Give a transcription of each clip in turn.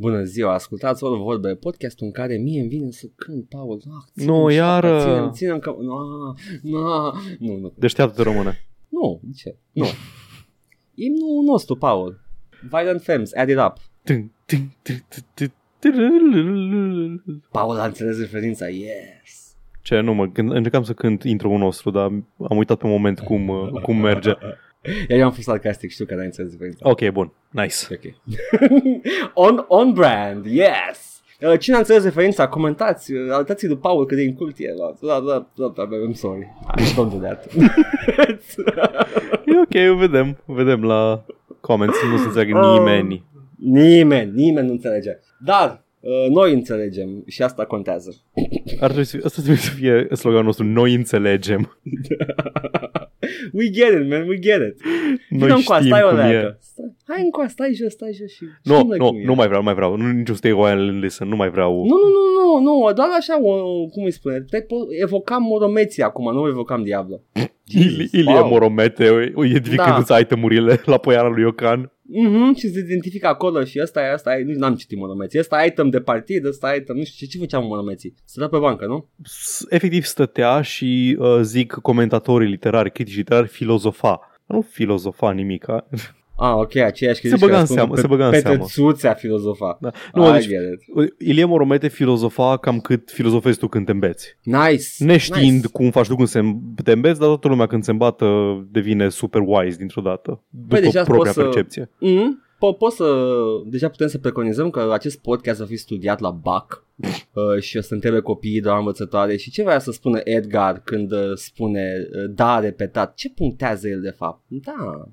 Bună ziua, ascultați o vorbe, podcastul în care mie îmi vine să cânt, Paul. Ah, ține-mi Nu, șapca, iară. Ține-mi, ține-mi că... No, no, nu, nu, Deșteaptă române. nu, de ce? Nu. Imnul nostru, Paul. Violent Femmes, add it up. Tung, tung, tung, tung, tung. Paul a înțeles referința, yes. Ce, nu mă, când încercam să cânt intro-ul nostru, dar am uitat pe moment cum, uh, cum merge. Iar eu am fost sarcastic, știu că n-ai înțeles referința. Ok, bun, nice. Ok. on, on brand, yes! Uh, Cine a înțeles referința, comentați, uh, arătați lui Paul cât de incult e. Da, da, da, da, I'm sorry. Și don't do that. E ok, vedem, vedem la comments, nu se înțeleagă Oh. nimeni. nimeni, nimeni nu înțelege. Dar uh, noi înțelegem și asta contează. Ar trebui să fie, asta trebuie să fie sloganul nostru, noi înțelegem. We get it, man, we get it. Noi Vină cu știm asta, stai o cum leacă. e. Stai, hai încoa, stai jos, stai jos și Nu, știm noi nu, cum e. nu mai vreau, nu mai vreau. Nu nici o stay royal and listen, nu mai vreau. Nu, nu, nu, nu, nu, doar așa, o, cum îi spune, te po- evocam moromeții acum, nu evocam Diablo. Ili, Ilie Wow. Moromete, identificându-ți Da. itemurile la poiana lui Iocan. Mhm, și se identifică acolo și ăsta e, ăsta e, nu n-am citit monomeții, ăsta e item de partid, ăsta e item, nu știu ce, ce făceam monomeții? Stătea pe bancă, nu? S- Efectiv stătea și uh, zic comentatorii literari, critici literari, filozofa. Nu filozofa nimica. Ah, ok, aceiași Se critici băga care în spun seamă, pe, se băga în pe seamă. tățuțea filozofa. Da. Nu, Nu, I deci, get it. Ilie Moromete filozofa cam cât filozofezi tu când te înbeți. Nice. Neștiind nice. cum faci tu când se, te înbeți, dar toată lumea când se îmbată devine super wise dintr-o dată. După deja propria poți să- percepție. Mm, po- poți să, deja putem să preconizăm că acest podcast va fi studiat la BAC uh, și o să întrebe copiii de la învățătoare și ce vrea să spună Edgar când uh, spune uh, da repetat, ce punctează el de fapt? Da,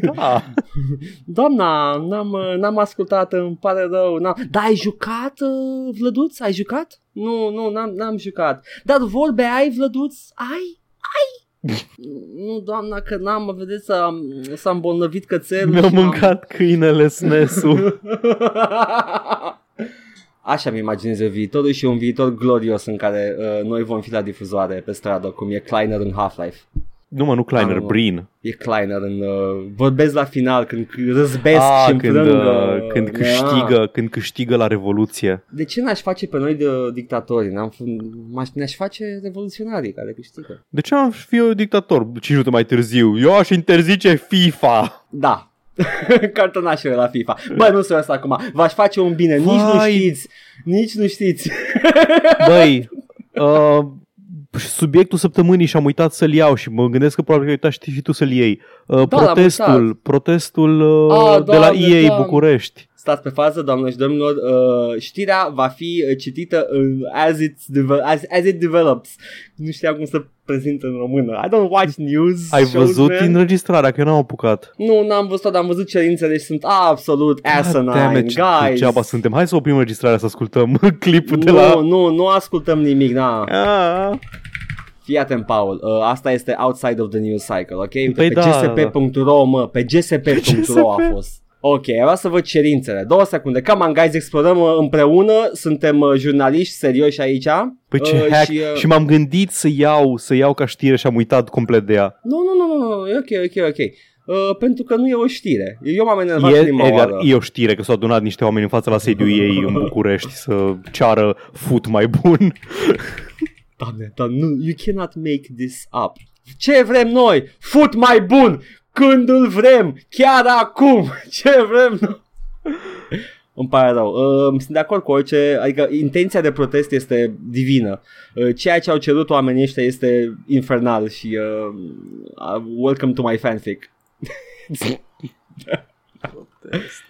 Da. Doamna, n-am, uh, n-am ascultat, îmi pare rău. N-am... Da, ai jucat, uh, Vlăduț? Ai jucat? Nu, nu, n-am, n-am jucat. Dar vorbe ai, Vlăduț? Ai? Ai? nu, doamna, că n-am, vedeți, s-a, s-a îmbolnăvit cățelul. Mi-a și am- mâncat câinele snesul. Așa mi imaginez eu viitorul și un viitor glorios în care uh, noi vom fi la difuzoare pe stradă, cum e Kleiner în Half-Life. Nu mă, nu Kleiner, Ah, nu. Breen. E Kleiner în... Uh, vorbesc la final când c- răzbesc Ah, și când, înfrângă. uh, când Da. câștigă, când câștigă la Revoluție. De ce n-aș face pe noi de dictatori? N-am f- m-aș, ne-aș face revoluționarii care câștigă. De ce am fi eu dictator 5 minute mai târziu? Eu aș interzice FIFA. Da. Cartonașele la FIFA. Bă, nu sunt asta acum. V-aș face un bine. Nici nu Vai. știți. Nici nu știți. Băi, uh, subiectul săptămânii și am uitat să-l iau și mă gândesc că probabil că ai uitat și, și tu să-l iei. Uh, Da, l-am protestul, uitat. protestul uh, Ah, de la Doamne, EA Doamne. București. Stați pe fază, doamnă și domnilor. Uh, știrea va fi uh, citită în as, it deve- as, as it develops. Nu știam cum să prezint în română. I don't watch news Ai shows, văzut man. înregistrarea, că eu n-am apucat. Nu, n-am văzut, dar am văzut cerințele și sunt absolut asinine, Damn it, ce guys. degeaba suntem. Hai să oprim înregistrarea să ascultăm clipul de Nu, la... nu, nu ascultăm nimic, na. Ah, Fii atent, Paul. Uh, asta este outside of the news cycle, ok? Uite, Păi pe da, gsp.ro, mă, pe gsp.ro a GSP. fost. Ok, vreau să văd cerințele. Două secunde. Come on, guys, explorăm uh, împreună. Suntem uh, jurnaliști serioși aici. Păi ce Uh, hack. și, uh, Și m-am gândit să iau, să iau ca știre și am uitat complet de ea. Nu, nu, nu, nu, nu, e ok, ok, ok. Uh, pentru că nu e o știre. Eu m-am enervat E, prima Edgar, oară. e o știre că s-au adunat niște oameni în fața la sediul ei în București să ceară fut mai bun. Doamne, dar nu, you cannot make this up. Ce vrem noi? Fut mai bun! Când îl vrem! Chiar acum! Ce vrem noi? Îmi pare rău. Uh, sunt de acord cu orice, adică intenția de protest este divină. Uh, ceea ce au cerut oamenii ăștia este infernal și uh, uh, welcome to my fanfic.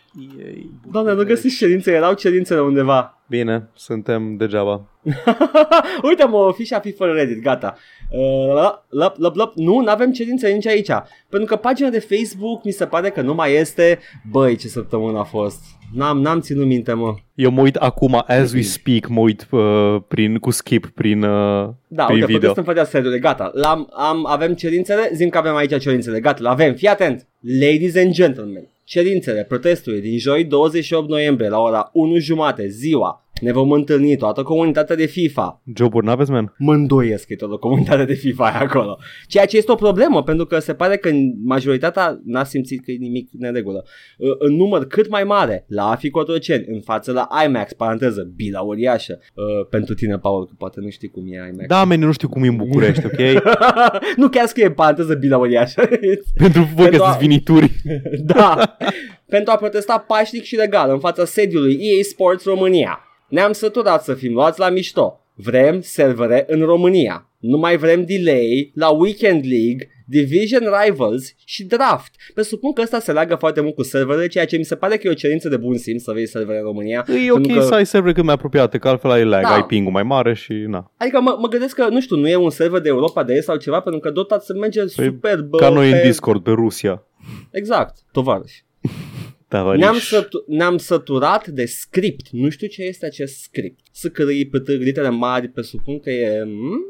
Doamne, nu găsiți cerințe, erau cerințele undeva. Bine, suntem degeaba. Uite mă, fișa fi fără Reddit, gata. Uh, lăp, lăp, lăp. Nu, nu avem cerințe nici aici. Pentru că pagina de Facebook mi se pare că nu mai este. Băi, ce săptămână a fost. N-am, n-am ținut minte, mă. Eu mă uit acum, as we speak, mă uit uh, prin, cu skip prin, uh, Da, prin uite, video. protest în fața sediului, gata. L-am, am, avem cerințele, zim că avem aici cerințele, gata, l-avem, fii atent. Ladies and gentlemen, cerințele protestului din joi 28 noiembrie la ora 1 jumate, ziua, Ne vom întâlni toată comunitatea de FIFA. Joburi n-aveți, man? Mă îndoiesc că e toată comunitatea de FIFA e acolo. Ceea ce este o problemă, pentru că se pare că majoritatea n-a simțit că e nimic neregulă. Uh, În număr cât mai mare, la AFI Cotroceni, în față la IMAX, paranteză, bila uriașă. Uh, pentru tine, Paul, că poate nu știi cum e IMAX. Da, man, eu nu știu cum e în București, ok? nu chiar scrie paranteză bila uriașă. Pentru voi Pentru că a- sunt vinituri. da. pentru a protesta pașnic și legal în fața sediului EA Sports România. Ne-am săturat să fim luați la mișto. Vrem servere în România. Nu mai vrem delay la Weekend League, Division Rivals și Draft. Presupun că ăsta se leagă foarte mult cu serverele, ceea ce mi se pare că e o cerință de bun simț să vei servere în România. E ok Pentru că- să ai servere cât mai apropiate, că altfel ai lag, Da. ai ping mai mare și na. Adică mă, mă gândesc că, nu știu, nu e un server de Europa de Est sau ceva, pentru că Dota se merge super bă, Păi, Ca noi pe... în Discord, pe Rusia. Exact, tovarăș. Da, Ne-am, sătu- ne-am săturat de script. Nu știu ce este acest script. Să cărăi pe târg, litere mari, presupun că e... hmm?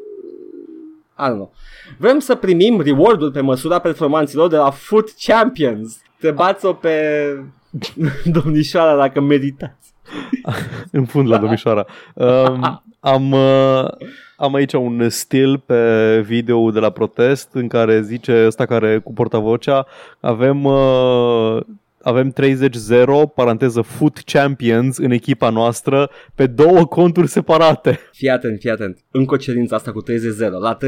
I don't know. Vrem să primim reward-ul pe măsura performanților de la Foot Champions. Întrebați-o pe domnișoara dacă meritați. în fund la domnișoara. Um, am, uh, am aici un stil pe video de la protest în care zice ăsta care cu portavocea avem uh, avem 30-0, paranteză Foot Champions în echipa noastră pe două conturi separate. Fii atent, fii atent. Încă o cerință asta cu 30-0. La 30-0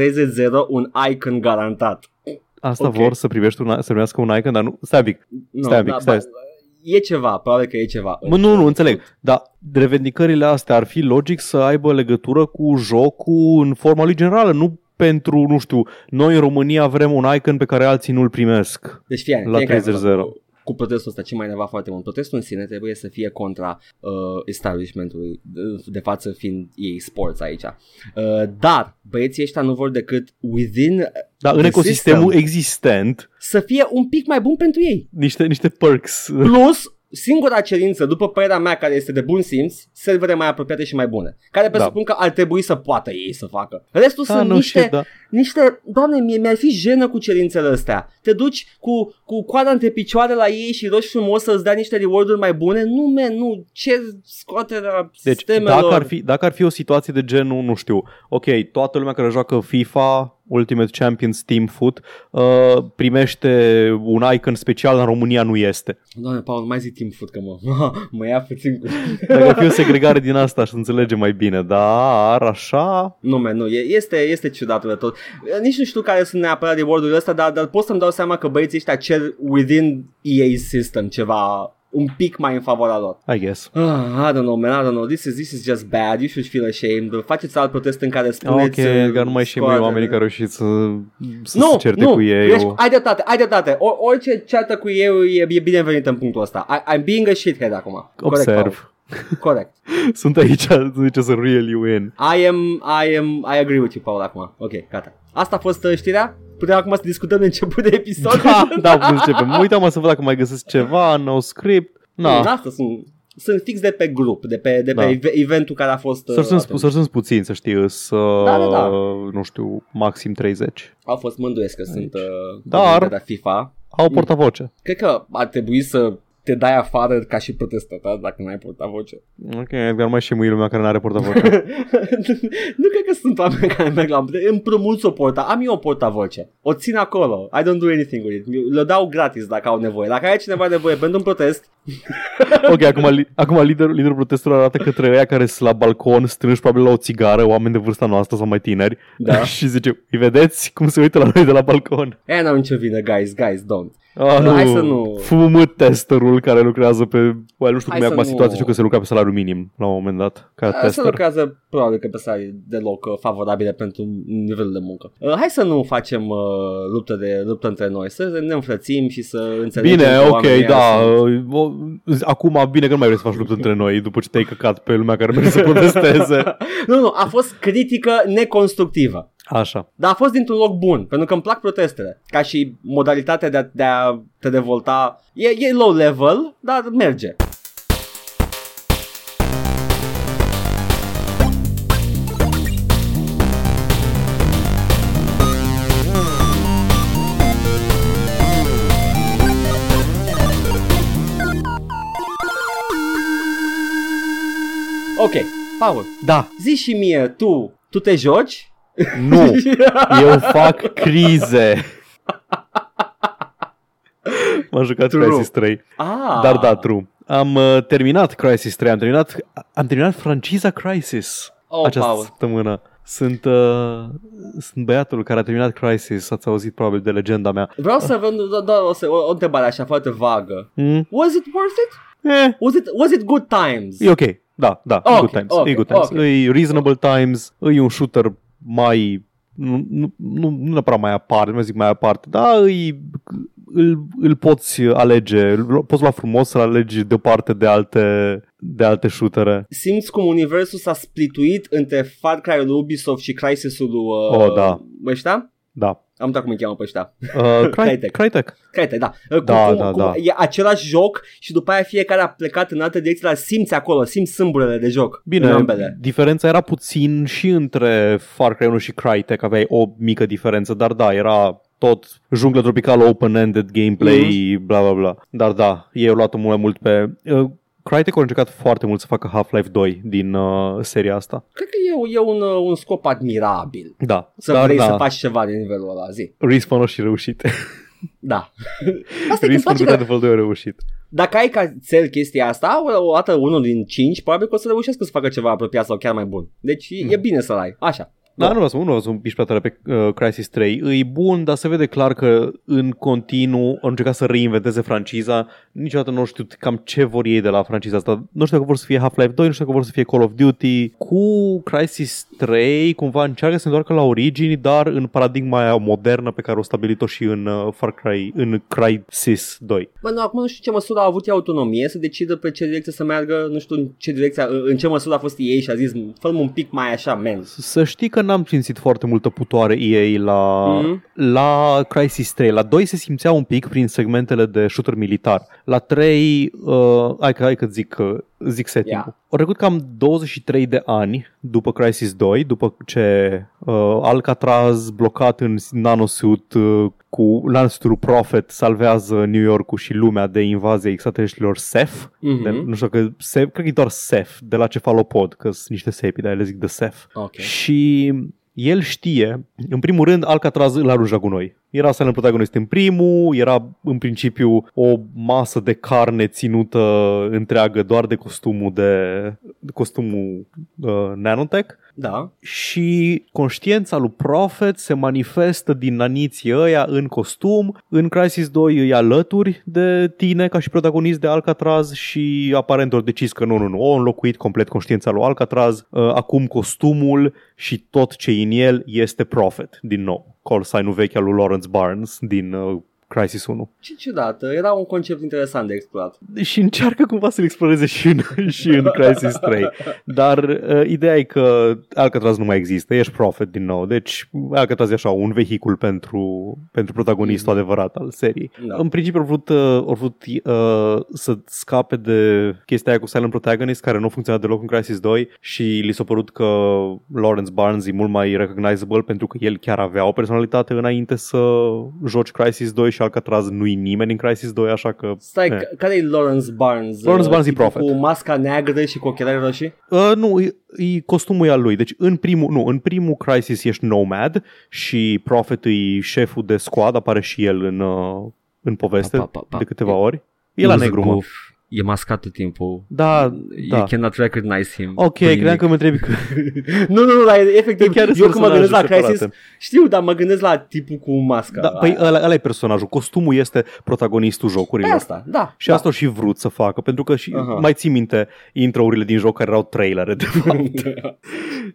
un icon garantat. Asta Ok. vor să privești un, să primească un icon, dar nu... Stai un pic. Nu, Stai un pic, da, stai. ba- E ceva, probabil că e ceva. Mă, nu, nu, înțeleg. Dar revendicările astea ar fi logic să aibă legătură cu jocul în forma lui generală, nu pentru, nu știu, noi în România vrem un icon pe care alții nu-l primesc. Deci fie, La fiecare 30-0. Cu- Cu protestul ăsta, ce mai neva foarte mult. Protestul în sine trebuie să fie contra uh, establishmentului, de, de față fiind ei sports aici. Uh, dar băieții ăștia nu vor decât within Dar în the ecosistemul system existent, să fie un pic mai bun pentru ei. niște, niște perks. Plus, singura cerință, după părerea mea, care este de bun simț, servere mai apropiate și mai bune. Care presupun că ar trebui să poată ei să facă. Restul Da, sunt nu niște, știu, da. niște, doamne, mie, mi-ar fi jenă cu cerințele astea. Te duci cu, cu coada între picioare la ei și rogi frumos să-ți dea niște reward-uri mai bune? Nu, man, nu, ce scoaterea Deci sistemelor. dacă ar, fi, dacă ar fi o situație de genul, nu știu, ok, toată lumea care joacă FIFA, Ultimate Champions Team Foot, uh, primește un icon special, în România nu este. Doamne, Paul, nu mai zic timp food că mă, mă ia puțin cu... Dacă ar fi o segregare din asta, să înțelege mai bine, dar așa... Nu, man, nu, e- este, este ciudat de tot. Nici nu știu care sunt neapărat reward-urile astea, dar, dar pot să-mi dau seama că băieții ăștia cer within EA system ceva un pic mai în favoarea lor. I guess. Ah, I don't know, man, I don't know. This is, this is just bad. You should feel ashamed. Faceți alt protest în care spuneți... Ok, uh, Edgar, nu mai și mai scoate- oamenii care au reușit să, să nu, se certe nu, cu ei. Ești, o- ai dreptate, ai dreptate. O, orice ceartă cu ei e, e binevenit în punctul ăsta. I, I'm being a shithead acum. Corect, Paul. Observ. Corect. Sunt aici, zice să reel you in. I am, I am, I agree with you, Paul, acum. Ok, gata. Asta a fost uh, știrea? Putem acum să discutăm de început de episod? Da, da, cum începem. Mă uitam să văd dacă mai găsesc ceva, nou script. Na. Na, Asta sunt, sunt fix de pe grup, de pe, de pe Da. eve- eventul care a fost... uh, să sunt, atunci. să sunt puțin, să știi, să, Da, da, da. nu știu, maxim 30. Au fost mânduiesc că sunt uh, Dar- comunitatea FIFA. Au portavoce. Cred că ar trebui să te dai afară ca și protestatat dacă nu ai portavoce. Ok, Edgar, mai și mâine lumea care nu are portavoce. nu cred că sunt oameni care merg la... Împrumuți o porta... Am eu o portavoce. O țin acolo. I don't do anything with it. Le dau gratis dacă au nevoie. Dacă ai cineva nevoie pentru un protest, ok, acum, li- acum liderul, liderul protestului arată către ăia care sunt la balcon, strânși probabil la o țigară, oameni de vârsta noastră sau mai tineri. Da. și zice, îi vedeți cum se uită la noi de la balcon? e, n-am nicio vină, guys, guys, don't. Ah, Nu, hai să nu- Fumât testerul care lucrează pe... Well, nu știu Hai cum e să acum nu- situația, știu că se lucra pe salariu minim la un moment dat, ca Se tester. lucrează probabil că pe salarii deloc uh, favorabile pentru nivelul de muncă. Uh, hai să nu facem uh, luptă, de, luptă între noi, să ne înfrățim și să înțelegem Bine, că ok, oamenii da. ăia sunt- uh, o- Acum, bine că nu mai vrei să faci luptă între noi după ce te-ai căcat pe lumea care merge să protesteze. Nu, nu, a fost critică neconstructivă. Așa. Dar a fost dintr-un loc bun, pentru că îmi plac protestele. Ca și modalitatea de a, de a te devolta. E, e low level, dar merge. Ok, Paul, Da, zi și mie, tu, tu te joci? Nu, eu fac crize. M-am jucat True. Crisis 3. ah, Dar da, true. Am uh, terminat Crisis 3, am terminat, am terminat franciza Crisis oh, această Paul. săptămână. Sunt, uh, sunt băiatul care a terminat Crisis, ați auzit probabil de legenda mea. Vreau să văd doar do- o, să- o, o întrebare așa foarte vagă. Mm? Was it worth it? Eh, Was it, was it good times? e ok, da, da, Ok, e good times, ok, e good times. ok. E reasonable times, e un shooter mai, nu, nu, nu, nu neapărat mai aparte, nu zic mai aparte, dar îi, îl, îl poți alege, îl poți lua frumos să-l alegi deoparte de alte, de alte shootere. Simți cum universul s-a splituit între Far Cry-ul lui Ubisoft și Crysis-ul lui uh, Oh, da. ăștia? Da. Am uitat cum îi cheamă pe ăștia. Uh, Cry, Crytek. Crytek. Crytek, da. Uh, Da, cum, da, cum, da. E același joc și după aia fiecare a plecat în altă direcție, dar simți acolo, simți sâmburele de joc. Bine, În ambele. diferența era puțin și între Far Cry 1 și Crytek, aveai o mică diferență, dar da, era tot junglă tropicală, open-ended gameplay, Mhm. bla bla bla. Dar da, ei au luat-o mult mai mult pe... Uh, Crytek a încercat foarte mult să facă Half-Life 2 din uh, seria asta. Cred că e, e un, uh, un scop admirabil. Da, Să dar vrei da, să faci ceva de nivelul ăla, zi. Respawn a și reușit. Da. Asta e când Respawn place cu că Titanfall 2 a reușit. dacă ai ca țel chestia asta, o, o dată unul din cinci, probabil că o să reușească să facă ceva apropiat sau chiar mai bun. Deci e, e bine să-l ai. Așa. Da, nu vreau să, nu vreau să un piși prea tare pe uh, Crisis 3. E bun, dar se vede clar că în continuu au încercat să reinventeze franciza. Niciodată nu știu cam ce vor ei de la franciza asta. Nu știu dacă vor să fie Half-Life 2, nu știu dacă vor să fie Call of Duty. Cu Crisis 3 cumva încearcă să se întoarcă la origini, dar în paradigma aia modernă pe care au stabilit-o și în uh, Far Cry, în Crysis 2. Bă, nu, acum nu știu ce măsură a avut ea autonomie să decidă pe ce direcție să meargă, nu știu în ce direcție, în ce măsură a fost ei și a zis, fă un pic mai așa, man. Să știi că n-am simțit foarte multă putoare EA la, Mhm. la Crisis 3. La 2 se simțea un pic prin segmentele de shooter militar. La 3, uh, hai că, hai că zic, uh, zic setting Ia. Au trecut cam 23 de ani după Crisis 2, după ce uh, Alcatraz blocat în nanosuit uh, cu nanosuitul Prophet salvează New York-ul și lumea de invazia extraterestrilor Seth. Mhm. De, nu știu că Seth, cred că e doar Seth de la cefalopod, că sunt niște sepi, dar le zic de Seth. Ok. Și el știe, în primul rând, Alcatraz îl arunja cu noi. Era silent protagonist în primul, era în principiu o masă de carne ținută întreagă doar de costumul de, de costumul uh, nanotech Da. și conștiința lui Prophet se manifestă din naniții ăia în costum. În Crisis 2 îi alături de tine ca și protagonist de Alcatraz și aparent au decis că nu, nu, nu, au înlocuit complet conștiința lui Alcatraz. Uh, Acum costumul și tot ce e în el este Prophet, din nou. Call sign-ul vechi al lui Lawrence Barnes din uh, Crisis 1. Ce ciudat, era un concept interesant de explorat. Și încearcă cumva să-l exploreze și în, și în Crisis 3. Dar uh, ideea e că Alcatraz nu mai există, ești Prophet din nou. Deci Alcatraz e așa un vehicul pentru, pentru protagonistul adevărat al seriei. Da. În principiu au vrut, uh, au vrut uh, să scape de chestia aia cu Silent Protagonist care nu funcționa deloc în Crisis 2 și li s-a părut că Lawrence Barnes e mult mai recognizable pentru că el chiar avea o personalitate înainte să joci Crisis 2 și Alcatraz nu-i nimeni în Crisis 2, așa că... Stai, eh. c- care e Lawrence Barnes? Lawrence Uh, Barnes e tipul Prophet. Cu masca neagră și cu ochelari roșii? Uh, nu, e, e costumul e al lui. Deci în primul, nu, în primul Crisis ești Nomad și Prophet e șeful de squad, apare și el în, uh, în poveste Pa, pa, pa, pa. de câteva ori. E la He was a negru, mă. Goof. E mascat tot timpul. Da, da. You cannot recognize him. Ok, Prin credeam că mă întrebi că nu, nu, nu, dar efectiv, Chiar eu sunt când mă gândesc la personaje Crisis, separate. știu, dar mă gândesc la tipul cu masca. Da, păi ăla, ăla e personajul. Costumul este protagonistul Pe jocurilor. asta, da. Și asta au și vrut să facă, pentru că și Aha. mai ții minte intro-urile din joc care erau trailere, de fapt.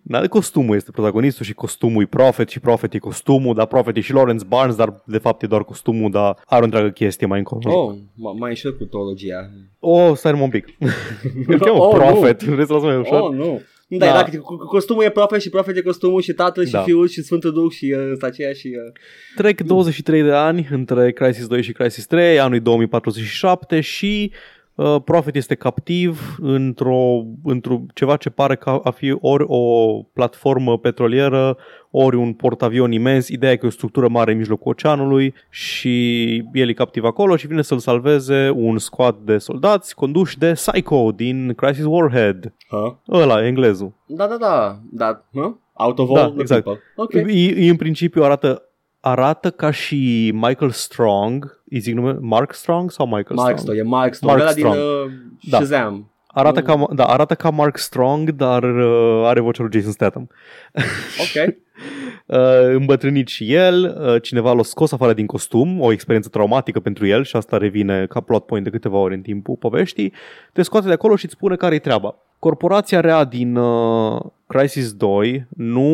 Da, costumul este protagonistul și costumul e Prophet și Prophet e costumul, dar Prophet e și Lawrence Barnes, dar de fapt e doar costumul, dar are o întreagă chestie mai încolo. Oh, m- mai ușor cu teologia. Oh stai numai un pic. Îl cheamă Oh, Prophet, vrei să las mai ușor? Oh, nu. Da, Da. da. cu- cu- costumul e prophet și prophet e costumul și tatăl și Da. fiul și Sfântul Duh și uh, sunt aceea și... Uh... Trec 23 de ani între Crisis 2 și Crisis 3, anul e 2047 și Uh, Profit este captiv într-o, într-o ceva ce pare ca a fi ori o platformă petrolieră, ori un portavion imens. Ideea e că e o structură mare în mijlocul oceanului și el e captiv acolo și vine să-l salveze un squad de soldați conduși de Psycho din Crisis Warhead. Huh? Ăla, englezul. Da, da, da. Da, huh? Out of Da, all the exact. people. Ok. E, e, în principiu arată arată ca și Michael Strong, îi zic nume, Mark Strong sau Michael Mark Strong? Strong, e Mark Strong, Mark ăla Strong. din uh, Da. Shazam. Arată Mm. ca, da, arată ca Mark Strong, dar uh, are vocea lui Jason Statham. Ok. Uh, îmbătrânit și el, uh, cineva l-a scos afară din costum, o experiență traumatică pentru el și asta revine ca plot point de câteva ori în timpul poveștii. Te scoate de acolo și îți spune care-i treaba. Corporația rea din uh, Crisis 2, nu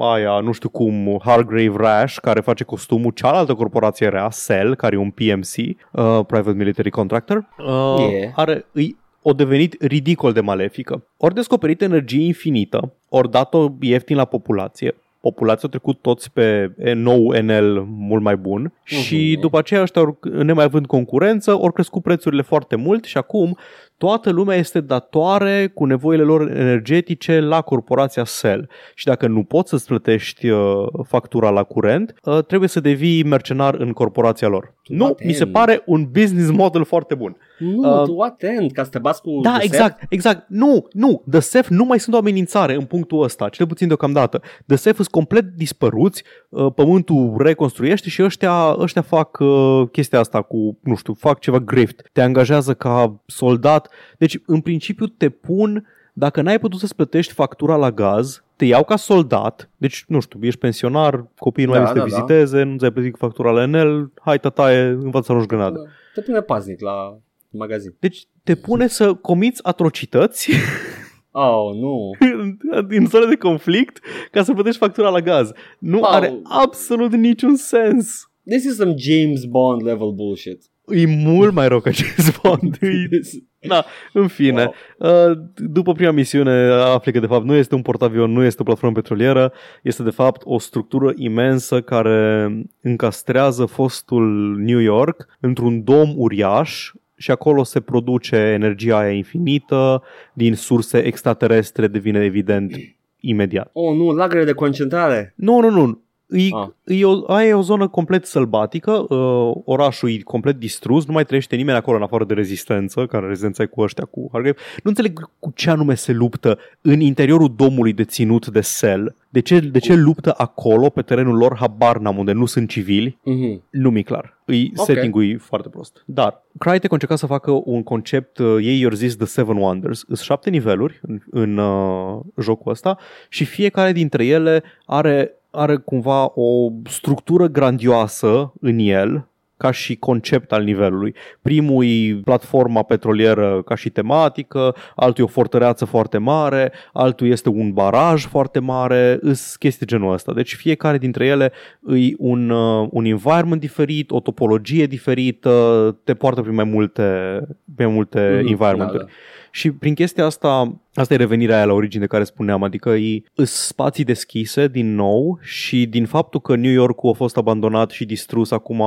aia, nu știu cum, Hargrave Rash, care face costumul, cealaltă corporație rea, Cell, care e un PMC, uh, Private Military Contractor, uh, Yeah. are, îi, o devenit ridicol de malefică. Ori descoperit energie infinită, ori dat-o ieftin la populație, populația a trecut toți pe nou NL mult mai bun și Mhm. după aceea ăștia, ori- nemai având concurență, ori crescut prețurile foarte mult și acum toată lumea este datoare cu nevoile lor energetice la corporația Cell. Și dacă nu poți să-ți plătești uh, factura la curent, uh, trebuie să devii mercenar în corporația lor. Nu, What mi se end? pare un business model foarte bun. Nu, Uh, tu what end? Ca să te bați cu Da, The exact, exact. Nu, nu, The Sef nu mai sunt o amenințare în punctul ăsta, cel puțin deocamdată. The Sef sunt complet dispăruți, uh, pământul reconstruiește și ăștia, ăștia fac uh, chestia asta cu, nu știu, fac ceva grift. Te angajează ca soldat. Deci, în principiu, te pun, dacă n-ai putut să-ți plătești factura la gaz, te iau ca soldat, deci, nu știu, ești pensionar, copiii nu Da, mai să te da, da. viziteze, nu ți-ai plătit factura la Enel, hai tataie, învață să arunci grenade. Te pune paznic la magazin. Deci te pune să comiți atrocități Oh, nu. din zone de conflict ca să plătești factura la gaz. Nu Wow. are absolut niciun sens. This is some James Bond level bullshit. E mult mai rău ca James Bond. E- Na, în fine. Wow. Uh, După prima misiune afli că de fapt nu este un portavion, nu este o platformă petrolieră, este de fapt o structură imensă care încastrează fostul New York într-un dom uriaș și acolo se produce energia aia infinită din surse extraterestre, devine evident imediat. Oh, nu, lagăre de concentrare. Nu, nu, nu. E, Ah. e o, aia e o zonă complet sălbatică, uh, orașul e complet distrus, nu mai trăiește nimeni acolo în afară de rezistență, care rezistența e cu ăștia, cu Hargrave. Nu înțeleg cu ce anume se luptă în interiorul domului deținut de Cell. De ce, de ce luptă acolo, pe terenul lor, habar n-am, unde nu sunt civili, Mhm. nu mi-e clar. Îi, Ok. Setting-ul e foarte prost. Dar Crytek a încercat să facă un concept, uh, ei i zis The Seven Wonders. Sunt șapte niveluri în, în uh, jocul ăsta și fiecare dintre ele are, are cumva o structură grandioasă în el ca și concept al nivelului. Primul e platforma petrolieră ca și tematică, altul e o fortăreață foarte mare, altul este un baraj foarte mare, îs chestii genul ăsta. Deci fiecare dintre ele e un, uh, un environment diferit, o topologie diferită, te poartă prin mai multe, pe mai multe Mhm, environment-uri. da, da. Și prin chestia asta, asta e revenirea aia la origine de care spuneam, adică e îs spații deschise din nou și din faptul că New York-ul a fost abandonat și distrus acum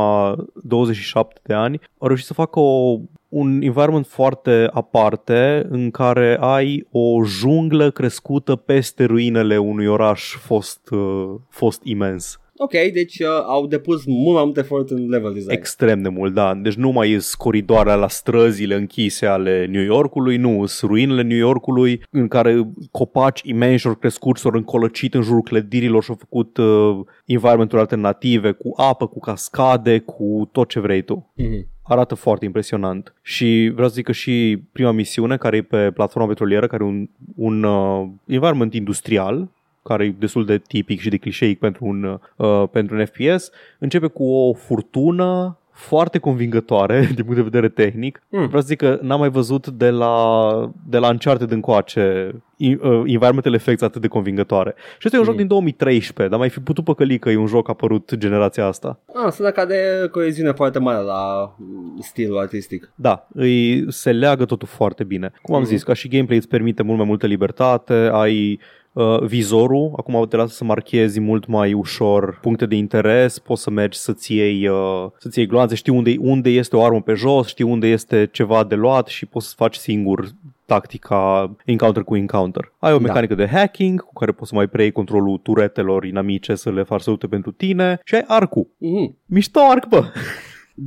27 de ani, au reușit să facă o, un environment foarte aparte în care ai o junglă crescută peste ruinele unui oraș fost, uh, fost imens. Ok, deci uh, au depus mult mai mult efort în level design. Extrem de mult, da. Deci nu mai sunt coridoare la străzile închise ale New Yorkului, nu, sunt ruinele New Yorkului în care copaci imensi au crescut, s-au încolăcit în jurul clădirilor și au făcut uh, environment-uri alternative cu apă, cu cascade, cu tot ce vrei tu. Mhm. Arată foarte impresionant. Și vreau să zic că și prima misiune, care e pe platforma petrolieră, care e un, un uh, environment industrial, care e destul de tipic și de clișeic pentru un, uh, pentru un FPS, începe cu o furtună foarte convingătoare din punct de vedere tehnic. Mm. Vreau să zic că n-am mai văzut de la, de la Uncharted încoace i- uh, environmental effects atât de convingătoare. Și ăsta e un Mm. joc din 2013, dar mai fi putut păcăli că e un joc apărut generația asta. Ah, să dacă de coeziune foarte mare la mm, stilul artistic. Da, îi, se leagă totul foarte bine. Cum am Mhm. zis, ca și gameplay îți permite mult mai multă libertate, ai Uh, vizorul, acum te lasă să marchezi mult mai ușor puncte de interes, poți să mergi să-ți iei, uh, să-ți iei gloanțe, știi unde, unde este o armă pe jos, știi unde este ceva de luat și poți să faci singur tactica encounter cu encounter. Ai o Da. mecanică de hacking cu care poți să mai preiei controlul turetelor inamice să le faci să lupte pentru tine și ai arcul. Mhm. Mișto arc, bă!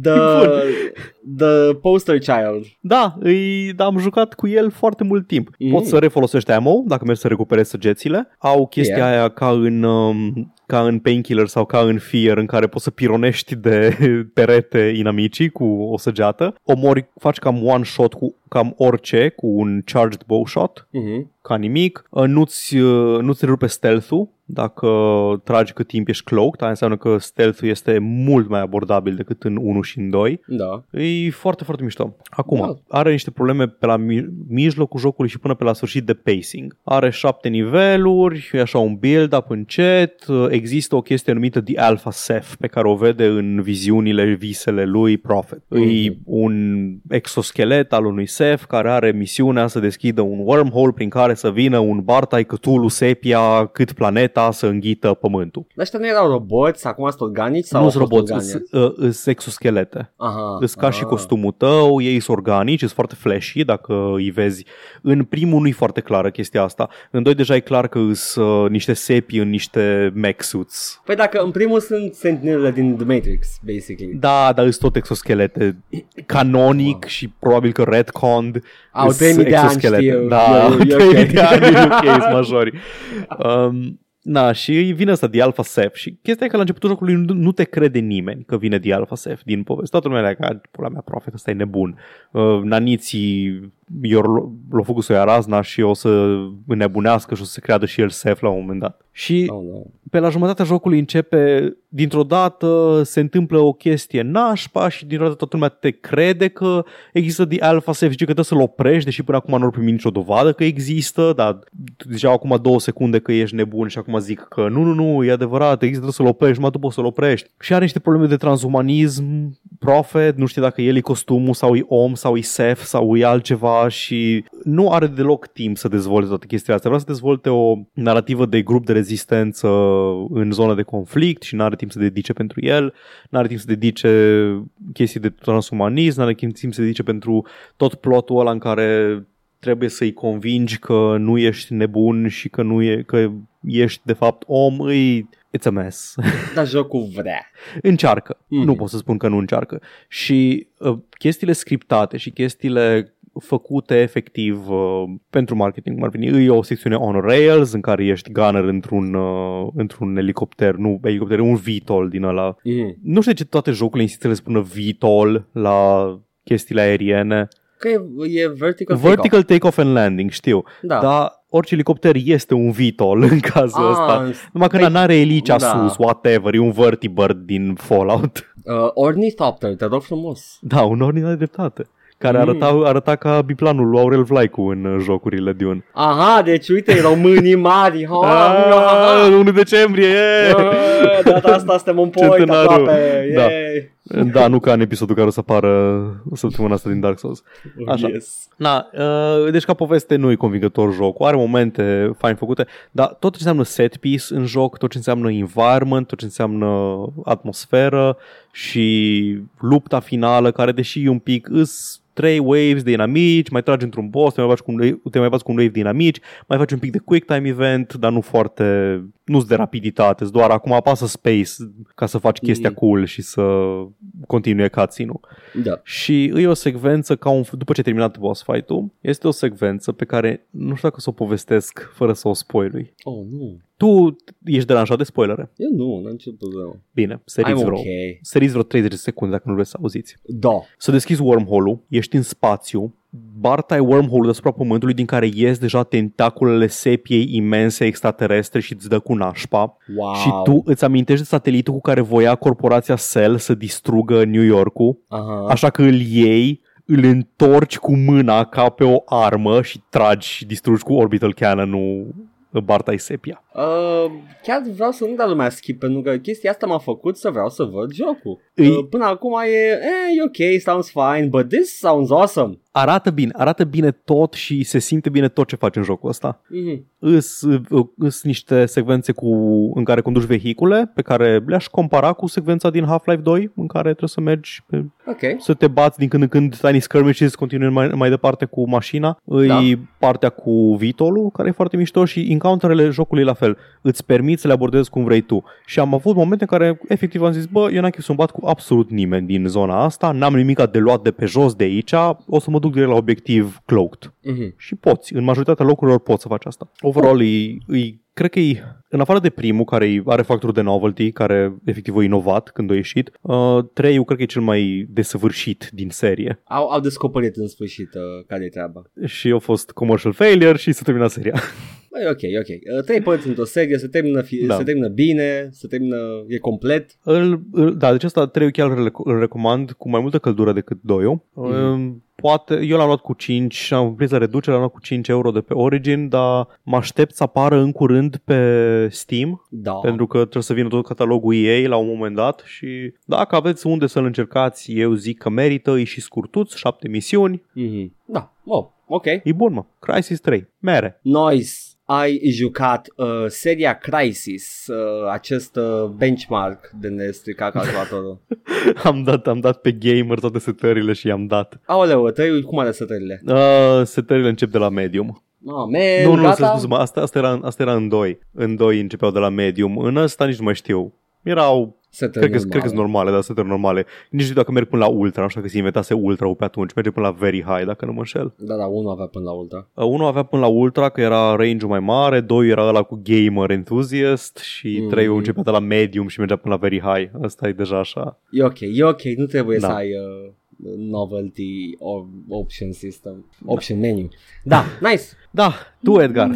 The, the poster child. Da, îi, da, am jucat cu el foarte mult timp. Mm. Mm. Poți să refolosești ammo dacă mergi să recuperezi săgețile. Au chestia Yeah. yeah. aia ca în, um, ca în Painkiller sau ca în Fear în care poți să pironești de perete inamicii cu o săgeată. Omori, faci cam one shot cu cam orice, cu un charged bow shot Mhm. ca nimic, Uh, nu-ți, uh, nu-ți rupe stealth-ul dacă tragi cât timp ești cloaked, aia înseamnă că stealth-ul este mult mai abordabil decât în 1 și în 2. Da. E foarte, foarte mișto. Acum, Da. are niște probleme pe la mi- mijlocul jocului și până pe la sfârșit de pacing. Are șapte niveluri, e așa un build-up încet, există o chestie numită The Alpha Ceph pe care o vede în viziunile, visele lui Prophet. Mhm. E un exoschelet al unui Ceph care are misiunea să deschidă un wormhole prin care să vină un Bartai Cthulhu Sepia cât planeta să înghită pământul. Dar ăștia nu erau roboți, acum sunt organici sau Nu au sunt fost roboți, organici? sunt uh, sunt exoschelete. Aha. Îs ca și ah. costumul tău, ei sunt organici, sunt foarte flashy dacă îi vezi. În primul nu e foarte clară chestia asta. În doi deja e clar că sunt uh, niște sepi în niște mech suits. Păi dacă în primul sunt sentinelele din The Matrix, basically. Da, dar sunt tot exoschelete canonic și probabil că retconned. Au îs 3000 de ani, exoschelete. știu. Da, E- e 3000 ok. de ani, e ok, sunt majori. Um, Na, și vine asta de Alpha Sef și chestia e că la începutul jocului nu, nu te crede nimeni că vine de Alpha Sef din poveste. Toată lumea e ca, pula mea, profet, ăsta e nebun. Uh, naniții i-or, l-au făcut să o ia razna și o să înnebunească și o să se creadă și el Sef la un moment dat. Și Oh, no. pe la jumătatea jocului începe, dintr-o dată se întâmplă o chestie nașpa și dintr-o dată toată lumea te crede că există de Alpha Safe, zice că trebuie să-l oprești, deși până acum nu au primit nicio dovadă că există, dar ziceau acum două secunde că ești nebun și acum zic că nu, nu, nu, e adevărat, există, trebuie să-l oprești, numai tu poți să-l oprești. Și are niște probleme de transumanism, Prophet, nu știe dacă el e costumul sau e om sau e Seth sau e altceva și nu are deloc timp să dezvolte toate chestiile astea. Vrea să dezvolte o narrativă de grup de rezistență în zonă de conflict și nu are timp să dedice pentru el, nu are timp să dedice chestii de transumanism, nu are timp să dedice pentru tot plotul ăla în care trebuie să-i convingi că nu ești nebun și că, nu e, că ești de fapt om, îi... It's a mess. Dar jocul vrea. încearcă. Mhm. Mm. Nu pot să spun că nu încearcă. Și uh, chestiile scriptate și chestiile făcute efectiv uh, pentru marketing, cum ar veni, e o secțiune on rails în care ești gunner într-un, uh, într-un elicopter, nu elicopter, un VTOL din ăla. Mm. Nu știu de ce toate jocurile insistă să le spună VTOL la chestiile aeriene. Că e, e vertical, Vertical take-off and landing, știu. Da. Dar orice elicopter este un VTOL în cazul Ah, ăsta. Numai că păi- n-are elicea da. sus, whatever, e un vertibird din Fallout. Uh, Ornithopter, te rog frumos. Da, un ordine de dreptate. Care Mm. arăta, arăta ca biplanul lui Aurel Vlaicu în uh, jocurile Dune. Aha, deci uite, românii mari. Ha, Ah, ha, 1 decembrie! ha. yeah! Ah, Data asta suntem un point Centenarul. aproape. Da. Yay. Da, nu ca în episodul care o să apară săptămâna asta din Dark Souls. Așa. Yes. Na, uh, deci ca poveste nu e convingător jocul, are momente fain făcute, dar tot ce înseamnă set piece în joc, tot ce înseamnă environment, tot ce înseamnă atmosferă și lupta finală, care deși e un pic îs trei waves de inamici, mai tragi într-un boss, te mai bați cu un, te mai bați cu un wave de inamici, mai faci un pic de quick time event, dar nu foarte, nu-s de rapiditate, doar acum apasă space ca să faci chestia Mhm. cool și să continue cutscene-ul. Da. Și e o secvență, ca un, după ce ai terminat boss fight-ul, este o secvență pe care nu știu dacă să o povestesc fără să o spoilui. Oh, nu. Tu ești deranjat de spoilere? Eu nu, n-am nicio problemă. Bine, săriți I'm vreo, ok. săriți vreo 30 de secunde dacă nu vreți să auziți. Da. Să deschizi wormhole-ul, ești în spațiu, barta e wormhole-ul deasupra pământului din care ies deja tentaculele sepiei imense extraterestre și îți dă cu nașpa. Wow. Și tu îți amintești de satelitul cu care voia corporația Cell să distrugă New York-ul Aha. Așa că îl iei, îl întorci cu mâna ca pe o armă și tragi și distrugi cu orbital cannon-ul Bartai Sepia. Uh, chiar vreau să nu dau lumea skip pentru că chestia asta m-a făcut să vreau să văd jocul. Îi- Uh, până acum e, eh, e ok, sounds fine, but this sounds awesome. Arată bine, arată bine tot și se simte bine tot ce faci în jocul ăsta. Mhm. Îs, îs niște secvențe cu, în care conduci vehicule pe care le-aș compara cu secvența din Half-Life 2 în care trebuie să mergi pe, Ok. să te bați din când în când tiny skirmishes, continui mai, mai departe cu mașina. Îi Da. partea cu vitolul, care e foarte mișto și encounterele jocului la fel. Îți permiți să le abordezi cum vrei tu. Și am avut momente în care efectiv am zis, bă, eu n-am chef să bat cu absolut nimeni din zona asta, n-am nimic de luat de pe jos de aici, o să mă duc direct la obiectiv cloaked. Mhm. Și poți, în majoritatea locurilor poți să faci asta. Overall, e, e, cred că e, în afară de primul, care e- are factorul de novelty, care efectiv a inovat când a ieșit, uh, treiul cred că e cel mai desăvârșit din serie. Au, au descoperit în sfârșit uh, care e treaba. Și a fost commercial failure și s-a terminat seria. Băi, ok, ok. Uh, Trei părți într-o serie, se termină, fi, Da. se termină bine, se termină, e complet. îl, îl, da, deci asta treiul chiar îl, îl recomand cu mai multă căldură decât doiul. Mhm. Poate, eu l-am luat cu 5 și am prins la reducere, l-am luat cu 5 euro de pe Origin, dar mă aștept să apară în curând pe Steam Da. pentru că trebuie să vină tot catalogul EA la un moment dat și dacă aveți unde să-l încercați, eu zic că merită, e și scurtuț, 7 misiuni, Mhm. Da, oh, ok. e bun mă, Crisis 3, mere. Noise, ai jucat uh, seria Crisis, uh, acest uh, benchmark de ne strica calculatorul. am, dat, am dat pe gamer toate setările și i-am dat. Aoleu, trei, cum are setările? Uh, setările încep de la medium. Oh, man, nu, nu, gata? să scuze asta, asta, era, asta era în doi. În doi începeau de la medium. În ăsta nici nu mai știu. Erau, Setări cred că, cred că sunt normale, dar setări normale. Nici nu știu dacă merg până la ultra, nu știu dacă se inventase ultra pe atunci. Merge până la very high, dacă nu mă înșel. Da, da, unul avea până la ultra. Uh, Unul avea până la ultra, că era range-ul mai mare, doi era ăla cu gamer enthusiast și Mm. trei începea de la medium și mergea până la very high. Asta e deja așa. E ok, e ok, nu trebuie Da. să ai uh, novelty or option system, option menu. Da, nice. Da, tu Edgar,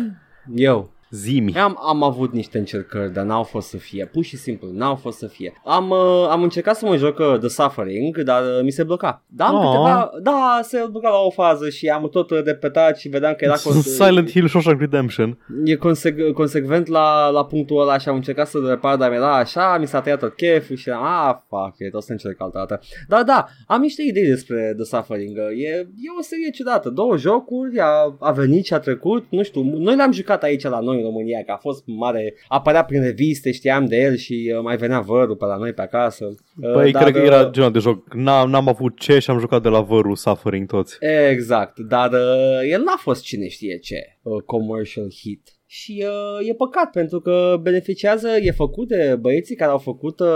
Eu, zimi. Am, am avut niște încercări, dar n-au fost să fie. Pur și simplu, n-au fost să fie. Am, uh, am încercat să mă joc uh, The Suffering, dar uh, mi se bloca. Da, am Oh. câteva... Da, se bloca la o fază și am tot uh, repetat și vedeam că era... cons- Silent Hill Shawshank Redemption. E consec- consecvent la, la punctul ăla și am încercat să repar, dar mi-era așa, mi s-a tăiat tot cheful și am, ah, fuck it, o să încerc altă dată. Dar da, am niște idei despre The Suffering. E, e o serie ciudată. Două jocuri, a, a venit și a trecut, nu știu, noi l-am jucat aici la noi în România, că a fost mare, apărea prin reviste, știam de el și uh, mai venea vărul pe la noi pe acasă. Uh, Păi, dar, cred că uh, era genul de joc. N-am, n-am avut ce și am jucat de la vărul Suffering toți. Exact, dar uh, el n-a fost cine știe ce uh, commercial hit. Și uh, e păcat pentru că beneficiază, e făcut de băieții care au făcut uh,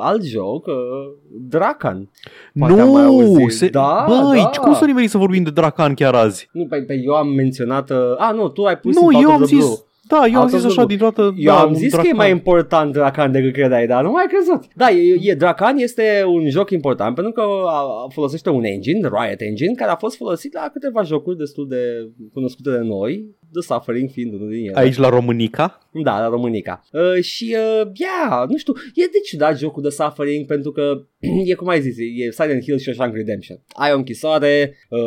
alt joc, uh, Dracan. Poate am mai nu! auzit. Se... Da, Băi, da. cum să nimeni să vorbim de Dracan chiar azi? Nu, pe, pe eu am menționat, uh, a nu, tu ai pus nu, Out eu of am the Blue. Zis... Da, eu am Out of zis the așa blue. din toată... Eu da, am un zis că Dracan. e mai important Dracan decât credeai, dar nu mai crezut. Da, e, e, Dracan este un joc important pentru că a, a folosește un engine, Riot Engine, care a fost folosit la câteva jocuri destul de cunoscute de noi, The Suffering fiind unul din ele. Aici la Românica? Da, la Românica. Uh, și, uh, yeah, nu știu, e de ciudat jocul de Suffering pentru că e cum ai zis, e Silent Hill și Shawshank Redemption. Ai o închisoare, uh,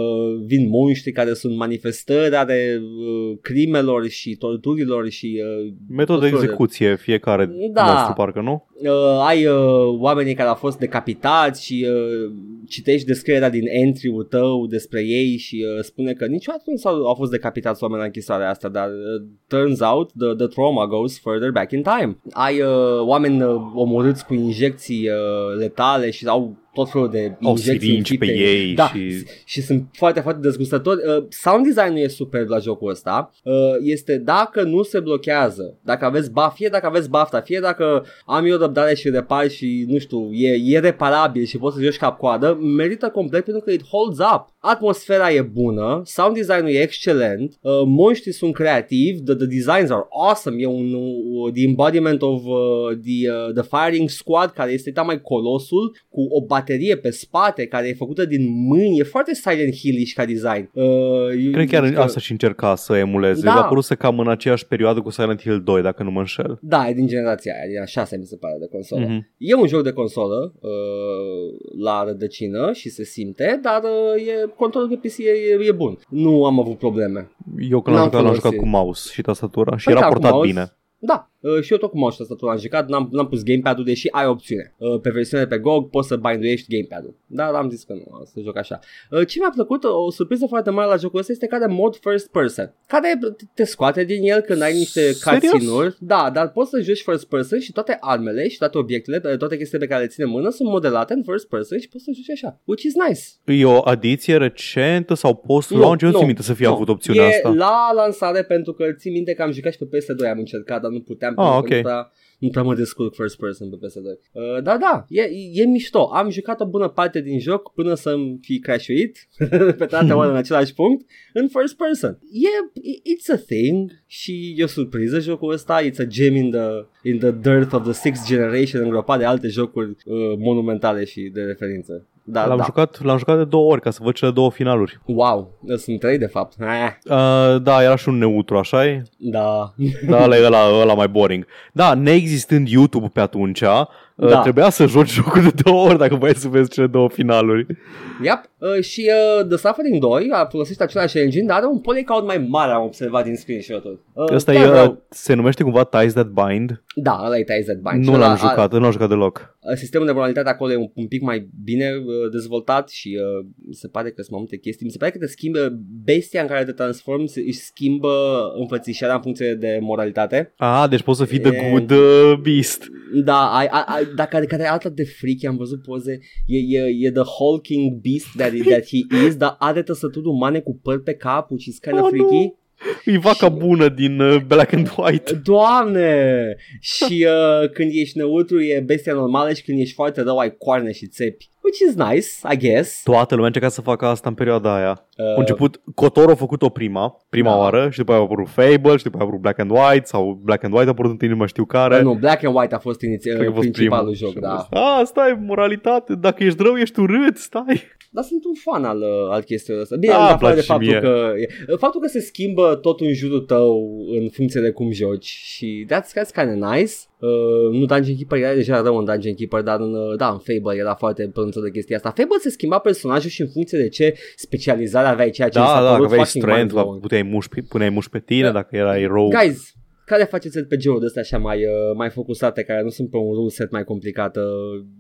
vin monștri care sunt manifestări ale uh, crimelor și torturilor și uh, Metodă de tot felul de- execuție fiecare Da. nostru, parcă, nu? Uh, ai uh, oamenii care au fost decapitați și uh, citești descrierea din entry-ul tău despre ei și uh, spune că niciodată nu s-au, au fost decapitați oameni la închisoarea asta, dar uh, turns out the, the trauma goes further back in time. Ai uh, oameni uh, omorâți cu injecții uh, letale și au tot felul de Au injecții siringi pe înfipte. ei da, și... și sunt foarte, foarte dezgustători. Uh, sound design-ul e super la jocul ăsta. Uh, este dacă nu se blochează, dacă aveți buff, fie dacă aveți buff, fie dacă am eu răbdare și repar și, nu știu, e, e reparabil și poți să joci cap-coadă, merită complet pentru că it holds up. Atmosfera e bună, sound design-ul e excelent, uh, monștrii sunt creativi, the, the designs are awesome, e un, uh, the embodiment of uh, the, uh, the firing squad care este mai colosul cu o baterie pe spate care e făcută din mâini, e foarte Silent Hill-ish ca design. Uh, Cred chiar că- asta și încerca să emuleze. Da. Da. A apărut să cam în aceeași perioadă cu Silent Hill 2, dacă nu mă înșel. Da, e din generația aia, din a șasea mi se pare de consolă. Mhm. E un joc de consolă uh, la rădăcină și se simte, dar uh, e, controlul de PC e, e bun. Nu am avut probleme. Eu când N-am am jucat, l-am jucat folosit. cu mouse și tastatura și Păi era da, cu portat mouse. bine. Da, Uh, și eu tot cu mouse tastatură am jucat, n-am, n-am pus gamepad-ul, deși ai opțiune. Uh, pe versiunea pe GOG poți să binduiești gamepad-ul. Dar am zis că nu, să joc așa. Uh, ce mi-a plăcut, o surpriză foarte mare la jocul ăsta este că are mod first person, care te scoate din el când ai niște cutscene-uri. Da, dar poți să joci first person și toate armele și toate obiectele, toate chestiile pe care le ține în mână sunt modelate în first person și poți să joci așa, which is nice. E o adiție recentă sau post-launch? Nu, nu, țin minte să fie avut opțiunea e asta. la lansare pentru că țin minte că am jucat și pe PS2 am încercat, dar nu puteam Ah, pentru ok. că nu prea, nu prea mă descurc first person pe PS2. Uh, dar da, e, e mișto. Am jucat o bună parte din joc până să-mi fi crashuit pe toate ori în același punct în first person. E, it's a thing și e o surpriză jocul ăsta. It's a gem in the, in the dirt of the sixth generation îngropat de alte jocuri uh, monumentale și de referință. Da, L-am, da. jucat, l-am jucat de două ori ca să văd cele două finaluri. Wow, sunt trei de fapt. Ah, Uh, da, era și un neutru, așa e? da. Da, ăla e ăla, ăla mai boring. Da, neexistând YouTube pe atunci, da. Da. trebuia să joci jocul de două ori dacă vrei să vezi cele două finaluri. Yep. Uh, și uh, The Suffering 2 a folosit același engine, dar are un polycount mai mare, am observat din screenshot-uri. Uh, Ăsta chiar e, vreau- se numește cumva Ties That Bind. Da, ăla e Ties That Bind. nu Și l-am ăla jucat, nu l-am jucat deloc. a- Sistemul de moralitate acolo e un, un pic mai bine uh, dezvoltat și uh, mi se pare că sunt mai multe chestii. Mi se pare că te schimbă bestia în care te transformi, se- își schimbă înfățișarea în funcție de moralitate. Ah, deci poți să fii E- The Good uh, Beast. Da, ai, ai, ai, dacă care e alta de freaky, am văzut poze, e, e, e the hulking beast that, that he is, dar are trăsături umane cu păr pe cap, which is kind of Oh, freaky. nu. E vaca bună din uh, Black and White. Doamne! Și uh, când ești neutru e bestia normală și când ești foarte rău ai coarne și țepi. Which is nice, I guess. Toată lumea încerca să facă asta în perioada aia. Uh, A început, Kotor a făcut-o prima, prima Da. oară și după aia a apărut Fable și după aia a apărut Black and White sau Black and White a apărut întâi, nu mai știu care. uh, nu, Black and White a fost iniți- Cred că a fost principalul primul. joc, da. Ah, stai, moralitate, dacă ești rău, ești urât, stai. Dar sunt un fan al, uh, al chestiei ăsta. Bine, Da, în îmi afară de place și faptul mie. că, e- faptul că se schimbă tot în jurul tău în funcție de cum joci și that's, that's kind of nice. Uh, nu Dungeon Keeper era deja rău în Dungeon Keeper, dar în, uh, da, în Fable era foarte pronunțat de chestia asta. Fable se schimba personajul și în funcție de ce specializare aveai, ceea ce mi s-a Da, da, dacă părut aveai fucking strength, mind-blowing. puteai muși, pe- puneai muși pe tine, Da. dacă erai rogue. Guys, care faceți RPG-uri de astea așa mai, uh, mai focusate, care nu sunt pe un rule set mai complicat, uh,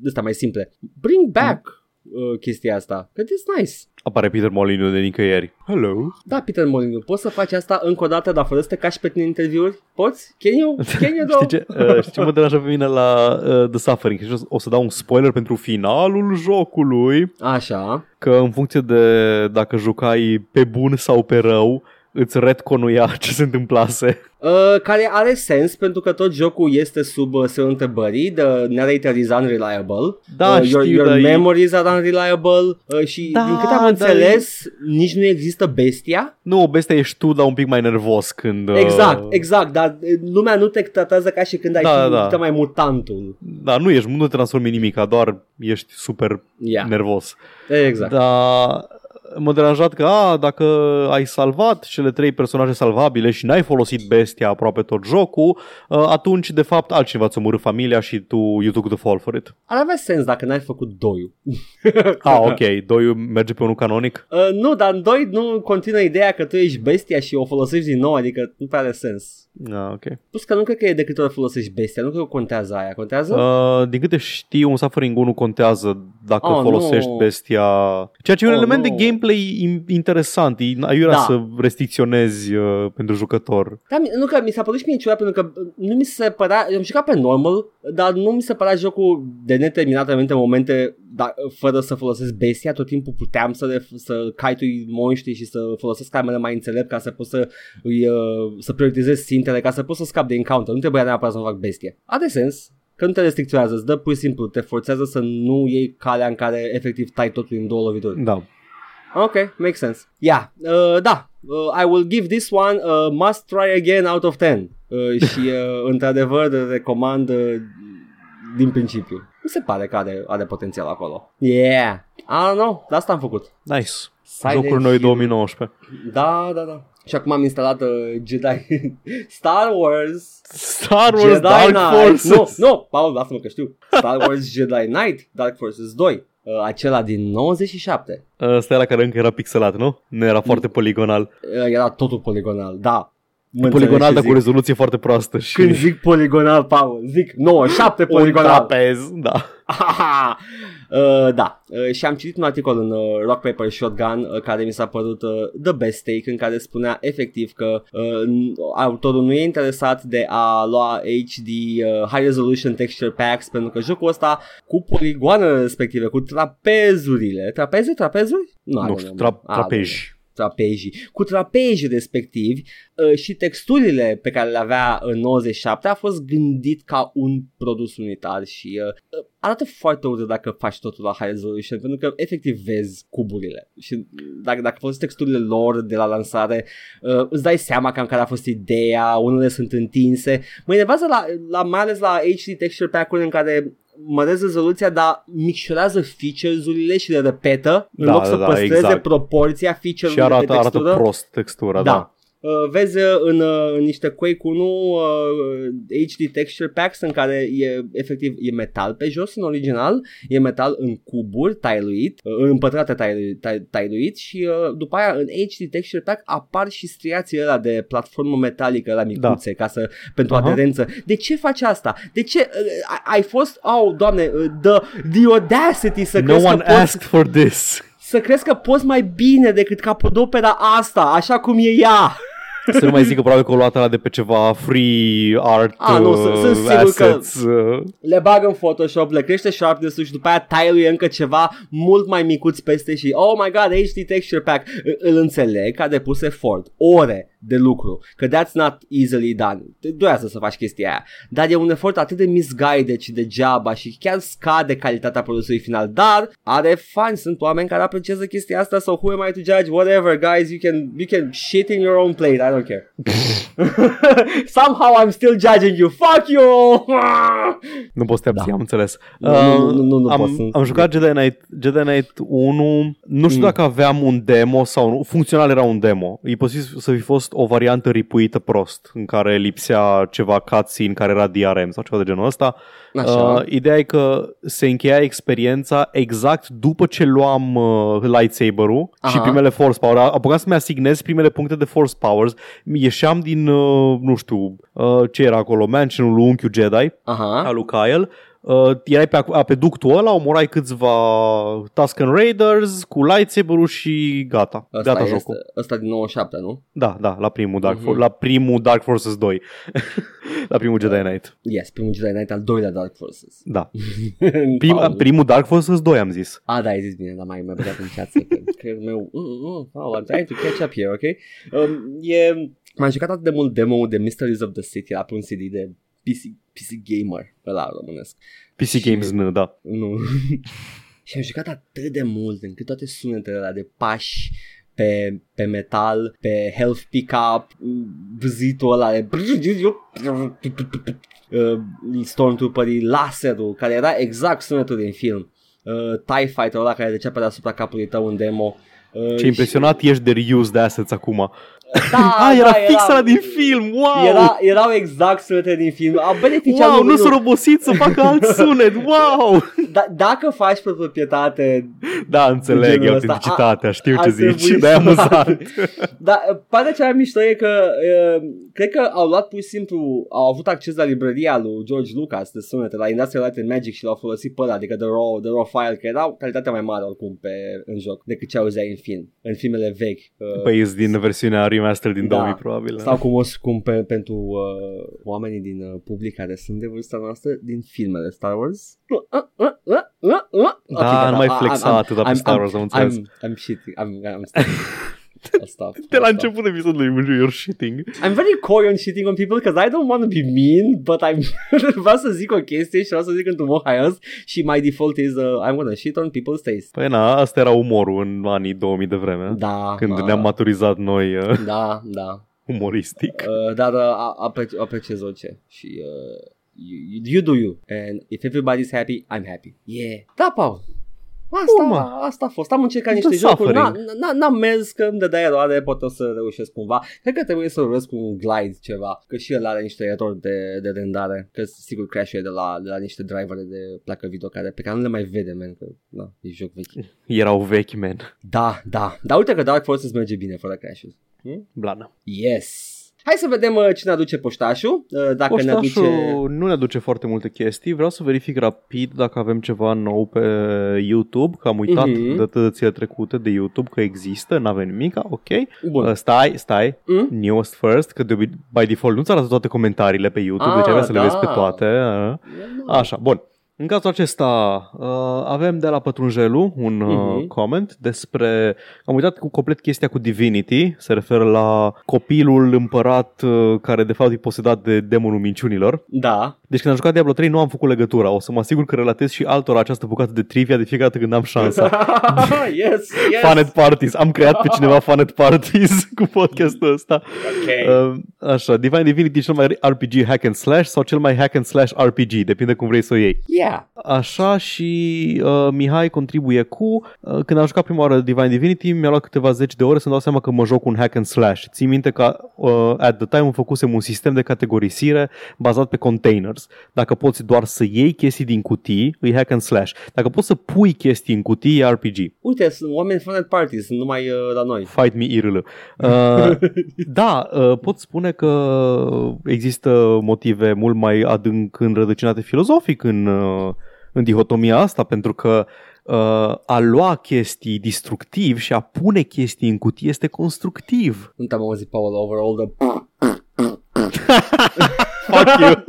de astea mai simple? Bring back uh, chestia asta, că it's nice. Apare Peter Molyneux de nicăieri. Hello. Da, Peter Molyneux, poți să faci asta încă o dată, dar fără să te cași pe tine în interviuri? Poți? Can you? Can you Știi ce, uh, știi ce mă deranjează pe mine la uh, The Suffering? Și o să- o să dau un spoiler pentru finalul jocului, Așa. că în funcție de dacă jucai pe bun sau pe rău, îți retconuia ce se întâmplase. Uh, care are sens pentru că tot jocul este sub uh, semnul întrebării, the narrator is unreliable, Da, uh, your, știu, your dar e- memories are unreliable uh, și Da, din câte am dar înțeles, nici nu există bestia. Nu, bestia ești tu, dar un pic mai nervos când... uh, Exact, exact, dar uh, lumea nu te tratează ca și când ai Da, fi da. da. mai mutantul. Da, nu ești, nu te transformi în nimic, doar ești super Yeah, nervos. exact. Dar m-a deranjat că, a, dacă ai salvat cele trei personaje salvabile și n-ai folosit bestia aproape tot jocul, uh, atunci, de fapt, altcineva ți-a omorât familia și tu you took the fall for it. Ar avea sens dacă n-ai făcut doiul. Ah, ok, doiul merge pe unul canonic? Uh, nu, dar în 2 nu continuă ideea că tu ești bestia și o folosești din nou, adică nu prea are sens. Ah, ok. Plus că nu cred că e de câte ori folosești bestia, nu cred că contează aia, contează? Uh, din câte știu, un Suffering 1 contează dacă Oh, folosești nu. bestia... Ceea ce e un Oh, element nu. de gameplay in- interesant. E aiurea Da. să restricționezi uh, pentru jucător. Da, mi- nu că mi s-a părut și mie ciudat pentru că uh, nu mi se părea, eu am jucat pe normal, dar nu mi se părea jocul de neterminat în anumite momente da, fără să folosesc bestia, tot timpul puteam să, le, să caitui monștri și să folosesc armele mai înțelept ca să pot să, îi, uh, să prioritizez țintele, ca să pot să scap de encounter, nu trebuia neapărat să fac bestie. Are sens, că nu te restricționează, îți dă pur și simplu, te forțează să nu iei calea în care efectiv tai totul în două lovituri. Da. Ok, makes sense. Yeah, uh, da, uh, I will give this one a must try again out of 10. Uh, și uh, într-adevăr recomand uh, din principiu. Mi se pare că are, are potențial acolo. Yeah, I don't know, de asta am făcut. Nice. Silent Jocuri noi Hill. 2019. Da, da, da. Și acum am instalat uh, Jedi Star Wars Star Wars Jedi Dark Knight. Forces. Nu, nu, Paul, lasă-mă că știu. Star Wars Jedi Knight Dark Forces 2. Uh, acela din 97. Ăsta era care încă era pixelat, nu? Nu era foarte poligonal. Uh, era totul poligonal, da. mă Poligonal, înțelegi ce dar cu zic. rezoluție foarte proastă și Când zic poligonal, Paul, zic 97 un poligonal. trapez, da. Ahaha. Uh, da, uh, și am citit un articol în uh, Rock Paper Shotgun uh, care mi s-a părut uh, the best take în care spunea efectiv că uh, n- autorul nu e interesat de a lua HD uh, High Resolution Texture Packs pentru că jocul ăsta cu poligoanele respective, cu trapezurile, trapeze, trapezuri? Nu știu, tra- Ah, trapeji. Trapejii, cu trapejii respectivi uh, și texturile pe care le avea în 97 a fost gândit ca un produs unitar și uh, uh, arată foarte urât dacă faci totul la high resolution pentru că efectiv vezi cuburile. Și dacă, dacă folosești texturile lor de la lansare uh, îți dai seama cam care a fost ideea, unele sunt întinse. Mă enervează la, la, mai ales la HD texture pack-uri în care măresc rezoluția, dar micșorează features-urile și le repetă în Da, loc da, să da, păstreze exact. proporția Și feature-ului arată, de textură. arată prost textura, da. Da. Uh, vezi uh, în, uh, în niște Quake 1 uh, HD texture packs în care e efectiv e metal pe jos în original, e metal în cuburi tiluit, uh, în pătrate tiluit, ti- tiluit și uh, după aia în HD texture pack apar și striațiile ăla de platformă metalică la micuțe ca să pentru Aha. aderență. De ce faci asta? De ce uh, ai- ai fost, oh, doamne, uh, the, the audacity să No crezi one că poți asked for this. să crezi că poți mai bine decât capodopera asta, așa cum e ea. Să nu mai zic că probabil că o luat ăla de pe ceva free art Ah, nu, sunt- sunt uh, sigur că- assets. uh, Le bag în Photoshop, le crește sharpness-ul și după aia tile încă ceva mult mai micuț peste și oh my god, HD texture pack. Î- Îl înțeleg că a depus efort, ore de lucru, că that's not easily done. Durează să faci chestia aia. Dar e un efort atât de misguided și degeaba și chiar scade calitatea produsului final. Dar are fani, sunt oameni care apreciază chestia asta so who am I to judge? Whatever, guys, you can, you can shit in your own plate, I don't care. Somehow I'm still judging you. Fuck you! Nu poți să te abții, Da. am înțeles. Nu, nu, nu, nu, nu am, pot să- am jucat Jedi Knight, Jedi Knight 1, nu știu Mm. dacă aveam un demo sau nu, funcțional era un demo. E posibil să fi fost o variantă ripuită prost, în care lipsea ceva cutscene care era DRM sau ceva de genul ăsta. Așa. Uh, ideea e că se încheia experiența exact după ce luam uh, lightsaber-ul Aha. și primele force power. Apucam să-mi asignez primele puncte de force powers. Ieșeam din, uh, nu știu, uh, ce era acolo, mansionul lui unchiul Jedi Aha. al lui Kyle. Uh, erai pe, ac- pe ductul ăla, omorai câțiva Tusken Raiders cu lightsaber-ul și gata. Ăsta gata este, jocul. ăsta din 97, nu? Da, da, la primul Dark, Mhm. For- la primul Dark Forces 2. la primul Jedi Knight. Yes, primul Jedi Knight, al doilea Dark Forces. Da. Prim, Paul. primul Dark Forces 2 am zis. Ah, da, ai zis bine, dar mai mai băgat în chat să creierul meu. Uh, uh, Paul, I'm trying to catch up here, ok? Um, e... M-am jucat atât de mult demo de Mysteries of the City la pe un CD de PC, PC Gamer, ăla românesc. PC Și- Games N, da. Nu. și am jucat atât de mult încât toate sunetele alea de pași pe, pe metal, pe health pickup, vâzitul ăla de uh, Stormtrooperii, laserul, care era exact sunetul din film. Uh, TIE Fighter ăla care decea pe deasupra capului tău în demo. Uh, Ce impresionat ești de reused assets acum. Da, ah, era da, fix era- ăla din film, wow! Era, erau exact sunetele din film. Au beneficiat wow, nu nu- s-a robosit să facă alt sunet, wow! da, dacă faci pe proprietate Da, înțeleg, genul e ăsta. autenticitatea, știu ar ce zici, trebui dar e să- amuzant. Dar uh, partea cea mai mișto e că uh, cred că au luat pur și simplu, au avut acces la librăria lui George Lucas de sunete, la Industrial Light and Magic și l-au folosit pe ăla, adică the raw, the raw file, că erau calitatea mai mare oricum pe, în joc decât ce auzeai în film, în filmele vechi. Uh, Păi e din versiunea remaster din Da. 2000, probabil. sau cum o cum pe, pentru uh, oamenii din uh, public care sunt de vârsta noastră din filmele Star Wars. Uh, uh, uh, uh, uh, uh. Da, Ok, gata. nu mai I- flexa I'm- atâta pe I'm- Star I'm- Wars, am înțeles. I'm, I'm shitting. I'm, I'm stop. I'll stop. De la I'll stop. început episodului you're shitting. I'm very coy on shitting on people because I don't want to be mean, but I'm vreau să zic o chestie și vreau să zic într-un mod haios și my default is uh, I'm gonna shit on people's taste. Păi na, asta era umorul în anii 2000 de vreme. Da. Când uh, ne-am maturizat noi uh, Da, da. umoristic. Uh, dar uh, a- apreci- apreciez orice și uh, you, you do you and if everybody's happy, I'm happy. Yeah. Da, Paul. Asta, Urmă. asta a fost. Am încercat niște The jocuri. N-a, suffering. n-a, n-am mers că îmi dădea eroare, poate o să reușesc cumva. Cred că trebuie să urăsc cu un glide ceva, că și el are niște erori de, de rendare, că sigur crash de la, de la niște drivere de placă video care, pe care nu le mai vede, man, că na, e joc vechi. Erau vechi, man. Da, da. Dar uite că Dark Forces merge bine fără crashes. Hmm? Blană. Yes. Hai să vedem uh, cine aduce poștașul, uh, dacă ne Poștașul aduce... nu ne aduce foarte multe chestii. Vreau să verific rapid dacă avem ceva nou pe YouTube, că am uitat Mhm. mm-hmm. dătățile trecute de YouTube că există, n-avem nimic, ok. Bun. Uh, stai, stai, Mm? newest first, că de, obi- by default nu-ți arată toate comentariile pe YouTube, Ah, deci avea să le da. vezi pe toate. uh. Așa, bun. În cazul acesta uh, avem de la Pătrunjelu un uh, Mhm. comment despre... Am uitat cu complet chestia cu Divinity, se referă la copilul împărat uh, care de fapt e posedat de demonul minciunilor. Da. Deci când am jucat Diablo 3 nu am făcut legătura. O să mă asigur că relatez și altora această bucată de trivia de fiecare dată când am șansa. yes, yes. Funet Parties. Am creat pe cineva Funet Parties cu podcastul ăsta. Ok. Uh, așa, Divine Divinity e cel mai RPG hack and slash sau cel mai hack and slash RPG, depinde cum vrei să o iei. Yeah. Așa și uh, Mihai contribuie cu uh, Când am jucat prima oară Divine Divinity Mi-a luat câteva zeci de ore să-mi dau seama că mă joc un hack and slash Țin minte că uh, at the time îmi făcusem un sistem de categorisire Bazat pe containers Dacă poți doar să iei chestii din cutii E hack and slash Dacă poți să pui chestii în cutii E RPG Uite, sunt oameni fan party, sunt numai uh, la noi. Fight me IRL uh, Da, uh, pot spune că există motive mult mai adânc înrădăcinate filozofic în, uh, în dihotomia asta, pentru că uh, a lua chestii destructiv și a pune chestii în cutie este constructiv. Nu te-am auzit, Paul, over all the... Fuck you!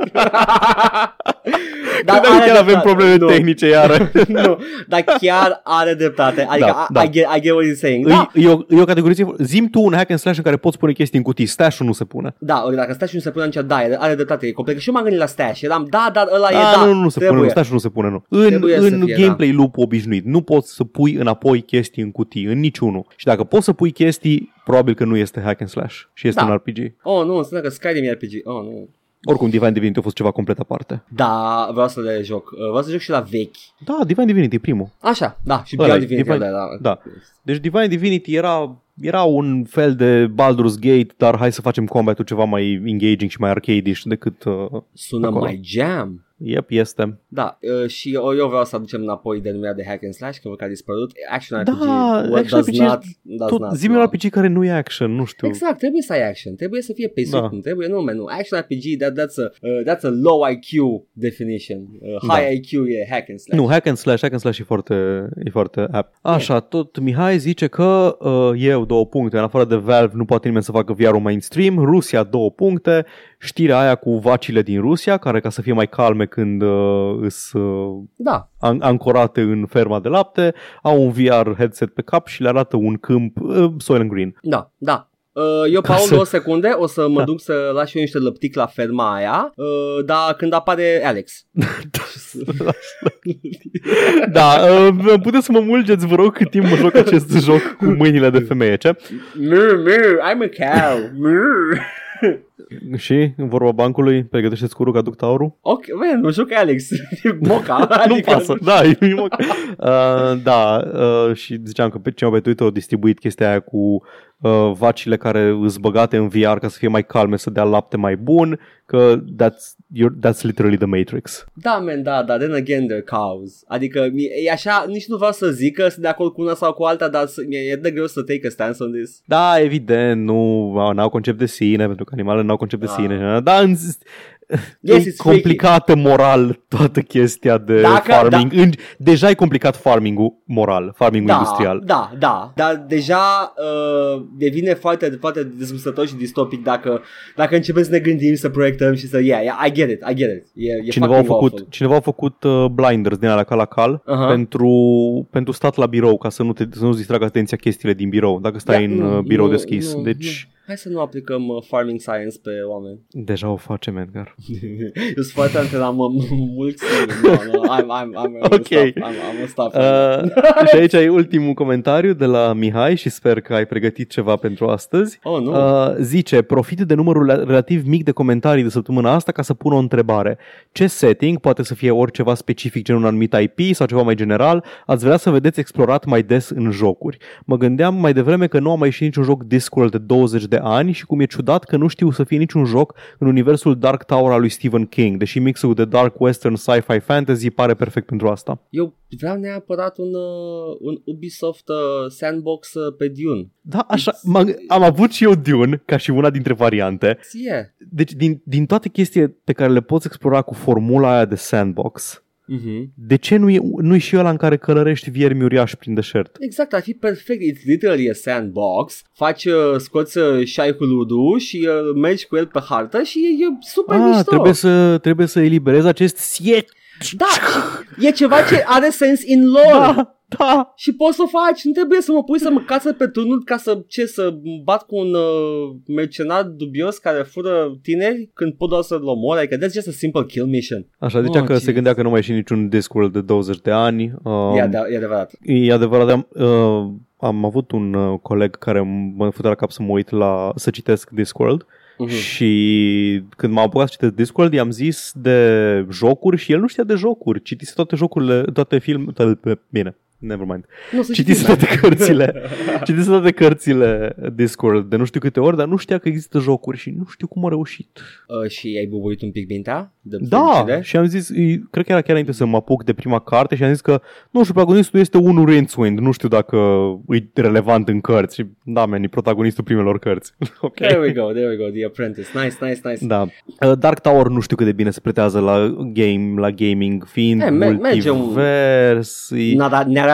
Dar Credeam că are chiar avem dreptate. probleme Nu. tehnice iară. nu, dar chiar are dreptate. Adică Da, I, da. I, get, I get what you're saying. Da, E, e, o, e o categorie. Zim tu un hack and slash în care poți pune chestii în cutii. Stash-ul nu se pune. da, ori dacă stai și nu se pune nici da, are, are dreptate, e complet. Și eu m-am gândit la stash, eram, da, dar ăla e, A, da, nu, nu, nu se trebuie. pune, nu, stash nu se pune, nu. În, Trebuie să în fie, gameplay loop obișnuit, nu poți să pui înapoi chestii în cutii, în niciunul. Și dacă poți să pui chestii, probabil că nu este hack and slash și este Da. un RPG. Oh, nu, înseamnă că Skyrim e RPG. Oh, nu. Oricum, Divine Divinity a fost ceva complet aparte. Da, vreau să le joc. Uh, Vreau să joc și la vechi. Da, Divine Divinity, primul. Așa, da, și Ăla Beyond e, Divinity, Divine- da, da. da. Deci Divine Divinity era, era un fel de Baldur's Gate, dar hai să facem combat-ul ceva mai engaging și mai arcade-ish decât... Uh, Sună Acolo. mai jam. Yep, este. Da, uh, și eu, eu vreau să aducem înapoi denumirea de hack and slash, că văd că a dispărut. Action Da, RPG, what action does RPG not, does Tot not zi un know. RPG care nu e action, nu știu. Exact, trebuie să ai action, trebuie să fie pe Da. da. trebuie nu menu. Action RPG, that, that's, a, uh, that's a low IQ definition. Uh, high Da. IQ e hack and slash. Nu, hack and slash, hack and slash e foarte, e foarte apt. Așa, tot Mihai zice că uh, eu două puncte, în afară de Valve nu poate nimeni să facă VR-ul mainstream, Rusia două puncte, știrea aia cu vacile din Rusia, care ca să fie mai calme când uh, îs uh, Da, an- ancorate în ferma de lapte, au un VR headset pe cap și le arată un câmp uh, Soylent Green. da, da. Uh, eu, Ca Paul, să- două secunde, o să mă Da. duc să las și eu niște lăptic la ferma aia, uh, dar când apare Alex. Da, uh, puteți să mă mulgeți, vă rog, cât timp mă joc acest joc cu mâinile de femeie, ce? Mur, mur, I'm a cow. Mur. Și, în vorba bancului, pregătește-ți cu ruga duc taurul? Ok, man, mă joc Alex. Moca. nu adică- pasă, da, e nimic. uh, da, uh, și ziceam că pe cineva pe Twitter a distribuit chestia aia cu uh, vacile care îs băgate în VR ca să fie mai calme, să dea lapte mai bun, că that's, you're, that's literally the Matrix. Da, man, da, da, then again they're cows. Adică mi- e așa, nici nu vreau să zic că sunt de acord cu una sau cu alta, dar să- mi- e de greu să take a stance on this. Da, evident, nu au concept de sine, pentru că animalele n-au concept de Ah. sine. Dar în, Yes, e it's complicată moral toată chestia de Dacă- farming. În, deja e complicat farming-ul moral, farming-ul Da, industrial. da, da, dar deja uh, devine foarte, foarte dezgustător și distopic dacă, dacă începem să ne gândim, să proiectăm și să, yeah, yeah I get it, I get it. E, e Cineva a fucking făcut, awful. cineva a făcut uh, blinders din alea ca la cal Aha. pentru, pentru stat la birou, ca să, nu te, să nu-ți distragă atenția chestiile din birou, dacă stai Da, în nu, uh, birou nu, deschis. nu, deci, Hai să nu aplicăm uh, farming science pe oameni. deja o facem, Edgar. Eu sunt foarte antrenat mă mulți. No, no, I'm, I'm, I'm, I'm Ok. stop, I'm, I'm stop. Uh, și aici ai ultimul comentariu de la Mihai și sper că ai pregătit ceva pentru astăzi. oh, nu. Uh, zice, profit de numărul relativ mic de comentarii de săptămâna asta ca să pun o întrebare. Ce setting, poate să fie oriceva specific gen un anumit IP sau ceva mai general, ați vrea să vedeți explorat mai des în jocuri? Mă gândeam mai devreme că nu a mai ieșit niciun joc Discworld de 20 de ani și cum e ciudat că nu știu să fie niciun joc în universul Dark Tower Tower al lui Stephen King, deși mixul de dark western sci-fi fantasy pare perfect pentru asta. Eu vreau neapărat un, uh, un Ubisoft uh, sandbox uh, pe Dune. Da, așa, m- am avut și eu Dune ca și una dintre variante. Ție. Deci din, din toate chestiile pe care le poți explora cu formula aia de sandbox, Mm-hmm. de ce nu e, nu e și ăla în care călărești viermi uriași prin deșert? Exact, ar fi perfect. It's literally a sandbox. Faci, uh, scoți uh, șaicul Udu și uh, mergi cu el pe hartă și e, e super Ah, mișto. trebuie să, trebuie să eliberezi acest siet. Da, și e ceva ce are sens in lore. Da, da. Și poți să o faci, nu trebuie să mă pui să mă cață pe turnul ca să, ce, să bat cu un uh, mercenar dubios care fură tineri când pot doar să-l omor, adică that's just a simple kill mission. Așa, zicea Oh, că Jesus. se gândea că nu mai e și niciun Discworld de 20 de ani. Um, E, ade- e adevărat. E adevărat, am, uh, am avut un uh, coleg care mă făcea la cap să mă uit la, să citesc Discworld Mhm. și când m-am apucat să citesc Discworld i-am zis de jocuri și el nu știa de jocuri, citise toate jocurile, toate filme, toate, bine, never mind. Nu, să Citise știți, toate cărțile, citise toate cărțile Discworld de nu știu câte ori, dar nu știa că există jocuri și nu știu cum a reușit. Uh, și ai bubuit un pic mintea? De Da, fericire? și am zis, e- cred că era chiar înainte să mă apuc de prima carte și am zis că, nu știu, protagonistul este unul Rincewind, nu știu dacă e relevant în cărți. Și da, man, e protagonistul primelor cărți. ok. There we go, there we go, The Apprentice. Nice, nice, nice. Da. Uh, Dark Tower nu știu cât de bine se pretează la game, la gaming, fiind Eh, me- merge un- multivers.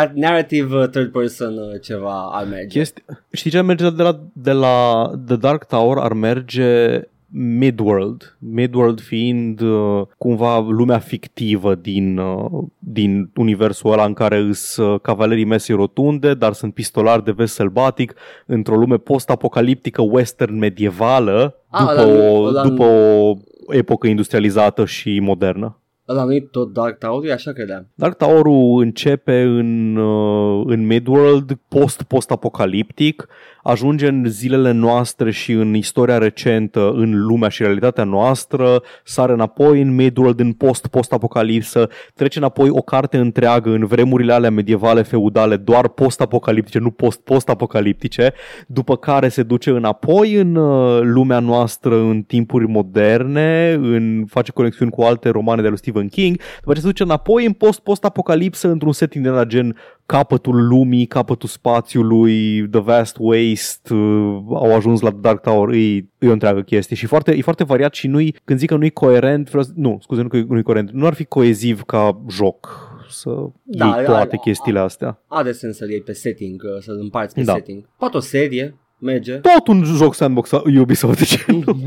E- Na, dar narra- narrative uh, third person uh, ceva ar merge. Chesti... Știi ce ar merge de la, de la The Dark Tower? Ar merge Midworld. Midworld fiind uh, cumva lumea fictivă din, uh, din universul ăla în care îs uh, cavalerii mesei rotunde, dar sunt pistolari de vest sălbatic într-o lume post-apocaliptică western medievală Ah, după, ăla nu- o, ăla după o epocă industrializată și modernă. Ăla nu tot Dark Tower, eu așa credeam. Dark Tower-ul începe în, uh, în Midworld, post-post-apocaliptic, ajunge în zilele noastre și în istoria recentă, în lumea și realitatea noastră, sare înapoi în Midworld, în post-post-apocalipsă, trece înapoi o carte întreagă în vremurile alea medievale, feudale, doar post-apocaliptice, nu post-post-apocaliptice, după care se duce înapoi în uh, lumea noastră în timpuri moderne, în, face conexiuni cu alte romane de lui Stephen King, după ce se duce înapoi în post-post-apocalipsă într-un setting de la gen capătul lumii, capătul spațiului, The Vast Waste, uh, au ajuns la Dark Tower, e, e o întreagă chestie și foarte, e foarte variat și nu când zic că nu e coerent, vreau să, nu, scuze, nu că nu e coerent, nu ar fi coeziv ca joc să Da, da, iei toate are- chestiile astea. Are sens să-l iei pe setting, uh, să-l împarți pe Da. setting. Poate o serie, merge. Tot un joc sandbox Ubisoft, de ce nu?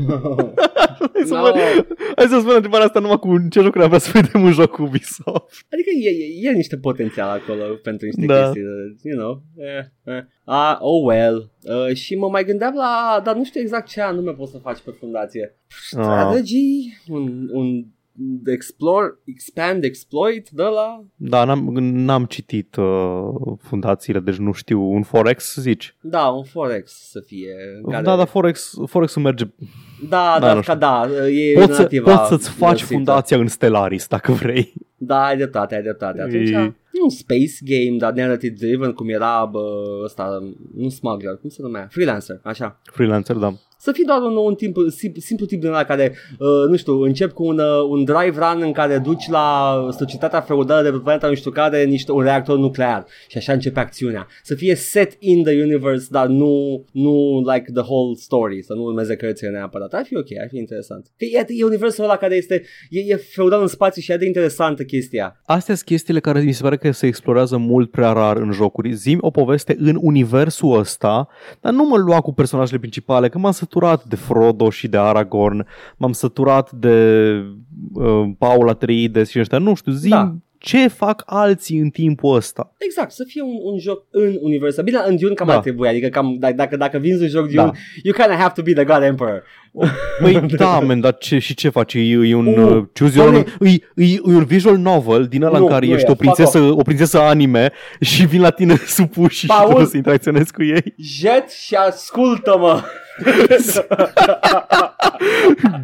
Hai să, No. vă, hai să spun întrebarea asta numai cu ce jocuri am vrea să vedem un joc Ubisoft. Adică e, e, e niște potențial acolo pentru niște Da. chestii, uh, you know. Eh, eh. Ah, oh well. Uh, și mă mai gândeam la, dar nu știu exact ce anume poți să faci pe fundație. Strategy, un, un explore, expand, exploit, de la... Da, n-am, n-am citit uh, fundațiile, deci nu știu. Un Forex, zici? Da, un Forex să fie. în Care... Da, dar Forex, Forex merge. Da, Da, da, nu ca da, e Poți, să, nativa poți să-ți faci mirosită. fundația în Stellaris, dacă vrei. Da, ai dreptate, ai dreptate. Atunci, E- e un space game, dar narrative driven, cum era bă, ăsta, nu smuggler, cum se numea? Freelancer, așa. Freelancer, da. Să fii doar un, un timp, simplu, simplu tip din ăla care, uh, nu știu, încep cu un, uh, un drive run în care duci la societatea feudală de pe planeta nu știu care niște, un reactor nuclear și așa începe acțiunea. Să fie set in the universe, dar nu, nu like the whole story, să nu urmeze cărțile neapărat. Ar fi ok, ar fi interesant. Că e, e universul ăla care este, e, e feudal în spațiu și e de interesantă chestia. Astea sunt chestiile care mi se pare că se explorează mult prea rar în jocuri. Zim o poveste în universul ăsta, dar nu mă lua cu personajele principale, că m-am săturat de Frodo și de Aragorn, m-am săturat de uh, Paul Atreides și ăștia. Nu știu, zim Da. ce fac alții în timpul ăsta. Exact, să fie un, un joc în universul. Bine, în Dune cam Da. ar trebui, adică cam, d- dacă, dacă vinzi un joc Dune, Da. you kind of have to be the God Emperor. Măi, da, men, dar ce, și ce faci? E, e un, Uh, uh, choose your own, doamne. e, e, e un visual novel din ăla Nu, în care nu ești e, o fuck prințesă, o prințesă anime și vin la tine supuși și Paul. trebuie să interacționezi cu ei. Jet și ascultă-mă!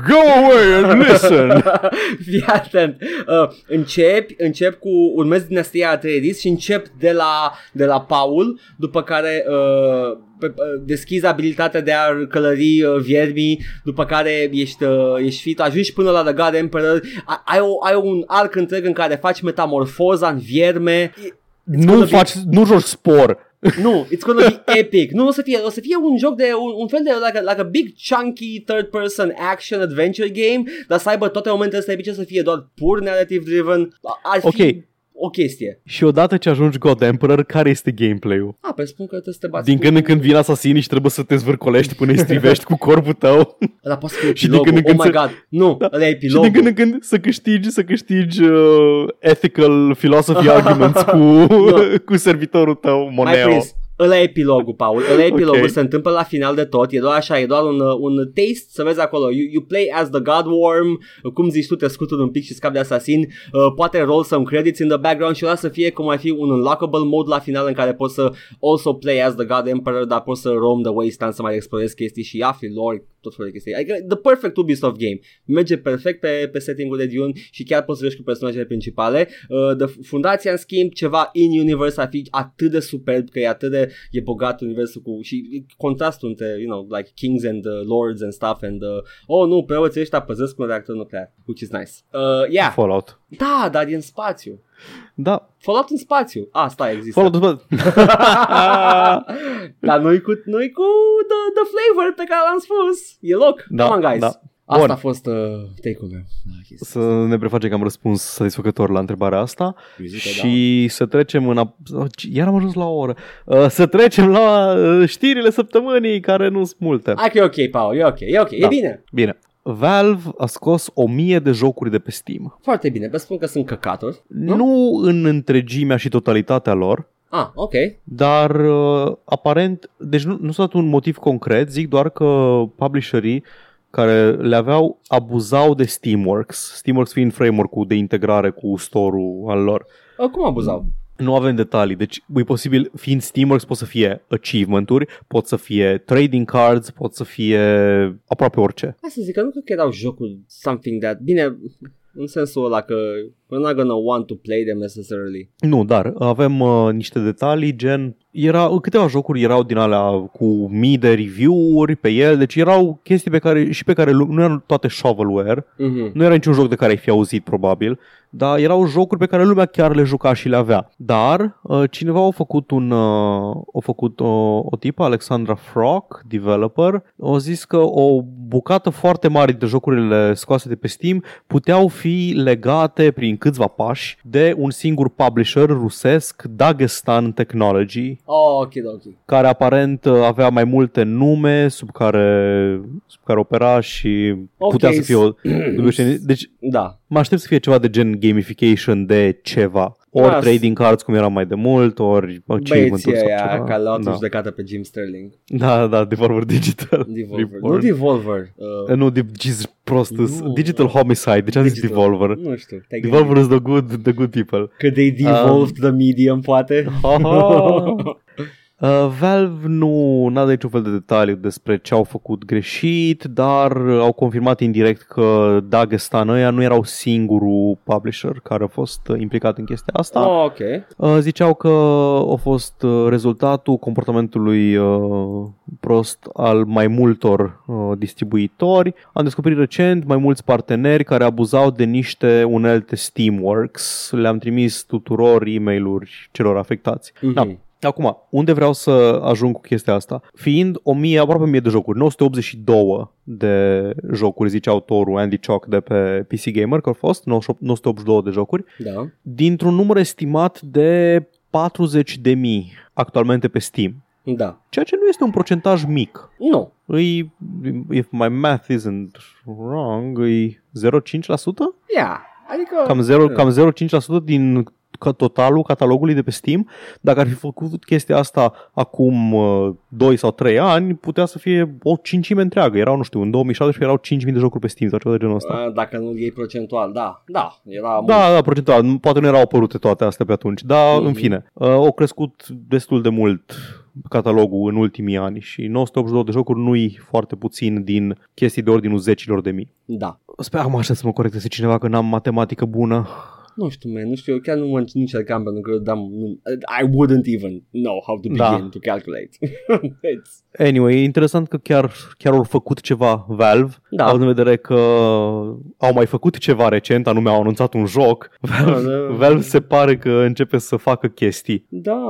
Go away and listen! Fii atent. Uh, încep, încep cu, urmez dinastia Atreides și încep de la, de la Paul, după care uh, pe, uh, deschizi abilitatea de a călări uh, viermii, după care ești, uh, ești fit, ajungi până la The God Emperor, ai, ai, o, ai un arc întreg în care faci metamorfoza în vierme. nu gonna be- faci, nu joci spor. Nu, it's gonna be epic. Nu o să fie, o să fie un joc de un, un fel de like a, like a big chunky third person action adventure game, dar să aibă toate momentele astea epice să fie doar pur narrative driven. Ar fi Ok. O chestie. Și odată ce ajungi God Emperor, care este gameplay-ul? A, presupun că trebuie să te bați Din cu- când în când vin asasinii și trebuie să te zvârcolești până îi strivești cu corpul tău. Ăla poate să fie Și din epilogul. când în oh când my se- god. Nu, Da. ăla e Și epilogul. din când în când să câștigi, să câștigi uh, ethical philosophy arguments cu, cu servitorul tău, Mai Moneo. prins. Ăla e epilogul, Paul. Ăla e epilogul, Ok. se întâmplă la final de tot. E doar așa, e doar un, uh, un taste, să vezi acolo. You, you play as the God Worm, cum zici tu, te scuturi un pic și scapi de asasin. Uh, poate roll some credits in the background și ăla să fie cum ar fi un unlockable mode la final în care poți să also play as the God Emperor, dar poți să roam the wasteland să mai explorezi chestii și afli lore, tot felul de chestii. Adică the perfect Ubisoft game. Merge perfect pe, pe setting-ul de Dune și chiar poți să joci cu personajele principale. Uh, the fundația, în schimb, ceva in-universe ar fi atât de superb că e atât de e bogat universul cu și contrastul între, you know, like kings and uh, lords and stuff and uh, oh nu, preoții ăștia păzesc un reactor nuclear, which is nice. Uh, yeah, Fallout. da, dar e în spațiu. Da, Fallout în spațiu. Asta există. Fallout, bă. dar nu-i cu, nu-i cu the, the flavor pe care l-am spus. E loc. Da, Come on, guys. da. Asta Bun. a fost uh, take-ul meu. Da, chestia să ne prefacem că am răspuns satisfăcător la întrebarea asta Vizită, și să trecem în... ap- Iar am ajuns la o oră. Uh, Să trecem la uh, știrile săptămânii, care nu sunt multe. da. Hai că e ok, Paul, e ok, e ok, Da. e bine. Bine. Valve a scos o mie de jocuri de pe Steam. Foarte bine, vă spun că sunt căcaturi. Nu? Nu în întregimea și totalitatea lor, Ah, ok. dar uh, aparent, deci nu, nu s-a dat un motiv concret, zic doar că publisherii care le aveau abuzau de Steamworks, Steamworks fiind framework-ul de integrare cu store-ul al lor. Uh, cum abuzau? Nu avem detalii, deci e posibil, fiind Steamworks, pot să fie achievement-uri, pot să fie trading cards, pot să fie aproape orice. Hai să zic că nu cred că erau jocuri something that... Bine, în sensul ăla că we're not gonna want to play them necessarily. Nu, dar avem uh, niște detalii, gen, era, câteva jocuri erau din alea cu mii de review-uri pe el, deci erau chestii pe care, și pe care lu- nu erau toate shovelware, Mm-hmm. nu era niciun joc de care ai fi auzit probabil, dar erau jocuri pe care lumea chiar le juca și le avea. Dar uh, cineva a făcut un uh, a făcut o, o tipă, Alexandra Frock, developer, a zis că o bucată foarte mare de jocurile scoase de pe Steam puteau fi legate prin câțiva pași de un singur publisher rusesc, Dagestan Technology, Oh, ok, ok. care aparent uh, avea mai multe nume sub care, sub care opera și Ok, putea să fie o... s- Deci Da. Mă aștept să fie ceva de gen gamification de ceva. Ori Da, trading cards cum era mai de mult, ori achievement-uri Băieții sau aia ceva. care l-au da. judecată pe Jim Sterling. da, da, Devolver Digital. Devolver. Report. Nu Devolver. Uh, Eh, Nu, de, Jesus, prost, Nu. Digital Homicide, deci am zis Digital. Devolver. Nu știu. te-ai Devolver gândit. is the good, the good people. Că they devolved the medium, poate. Ha-ha. Uh, Valve nu a dat niciun fel de detaliu despre ce au făcut greșit, dar au confirmat indirect că Dagestan ăia nu erau singurul publisher care a fost uh, implicat în chestia asta. Oh, ok. Uh, Ziceau că a fost uh, rezultatul comportamentului uh, prost al mai multor uh, distribuitori. Am descoperit recent mai mulți parteneri care abuzau de niște unelte Steamworks. Le-am trimis tuturor e mail celor afectați. Mhm. Da. Acum, unde vreau să ajung cu chestia asta? Fiind 1000, aproape 1000 de jocuri, 982 de jocuri, zice autorul Andy Chalk de pe PC Gamer, că au fost 982 de jocuri, Da. dintr-un număr estimat de 40 de mii actualmente pe Steam. Da. Ceea ce nu este un procentaj mic. Nu. Îi, if my math isn't wrong, îi 0,5%? Yeah. Adică... Cam, 0, cam 0,5% din ca totalul catalogului de pe Steam. Dacă ar fi făcut chestia asta acum uh, 2 sau 3 ani, putea să fie o cincime întreagă. Erau, nu știu, în 2017 erau 5.000 de jocuri pe Steam sau ceva de genul ăsta. Uh, Dacă nu iei procentual, da, da, era mult. Da, da, procentual. Poate nu erau apărute toate astea pe atunci, dar Mhm. în fine. Uh, au crescut destul de mult catalogul în ultimii ani și 982 de jocuri nu-i foarte puțin din chestii de ordinul zecilor de mii. Da. Sper acum așa să mă corecteze cineva că n-am matematică bună. Nu știu, man, nu știu, eu chiar nu mă nu încercam pentru că dam, nu, I wouldn't even know how to begin Da. to calculate. It's, Anyway, e interesant că chiar, chiar au făcut ceva Valve, Da. având în vedere că au mai făcut ceva recent, anume au anunțat un joc. Valve, da. Valve se pare că începe să facă chestii. da,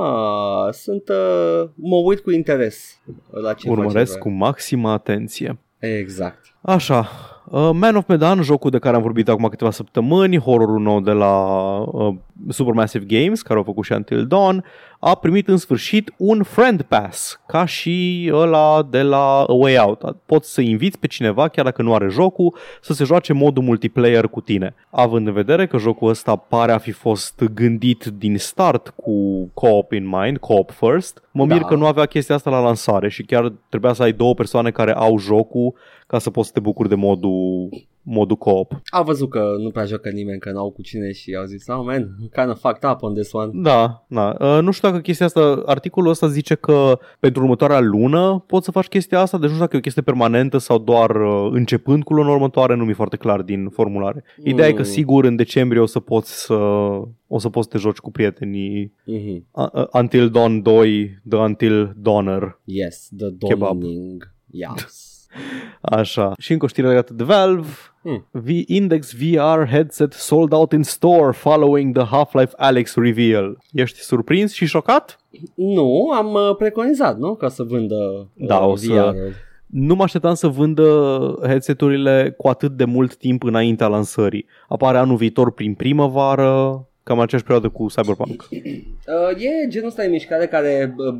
sunt, uh, mă uit cu interes la ce Urmăresc face cu maximă atenție. Valve. Exact. Așa, uh, Man of Medan, jocul de care am vorbit acum câteva săptămâni, horrorul nou de la uh, Supermassive Games, care au făcut și Until Dawn, a primit în sfârșit un Friend Pass, ca și ăla de la A Way Out. Poți să inviți pe cineva, chiar dacă nu are jocul, să se joace modul multiplayer cu tine. Având în vedere că jocul ăsta pare a fi fost gândit din start cu co-op in mind, co-op first, mă mir Da. că nu avea chestia asta la lansare și chiar trebuia să ai două persoane care au jocul ca să poți să te bucuri de modul, modul co-op. Au văzut că nu prea joacă nimeni, că n-au cu cine și au zis, oh man, kind of fucked up on this one. Da, da. Uh, nu știu dacă chestia asta, articolul ăsta zice că pentru următoarea lună poți să faci chestia asta, deci nu știu dacă e o chestie permanentă sau doar uh, începând cu luna următoare, nu mi-e foarte clar din formulare. Ideea e că Mm. sigur în decembrie o să poți să o să poți să te joci cu prietenii Mm-hmm. uh, uh, Until Dawn 2, The Until Dawner. Yes, the Kebab. dawning. Yes. Așa. Și încă o știre legată de Valve. Hmm. V Index VR headset sold out in store following the Half-Life Alex reveal. Ești surprins și șocat? Nu, am uh, preconizat, nu? Ca să vândă uh, Da, o să- VR-ul. Nu mă așteptam să vândă headseturile cu atât de mult timp înaintea lansării. Apare anul viitor prin primăvară, cam aceeași perioadă cu Cyberpunk. Uh, e genul ăsta de mișcare care, uh,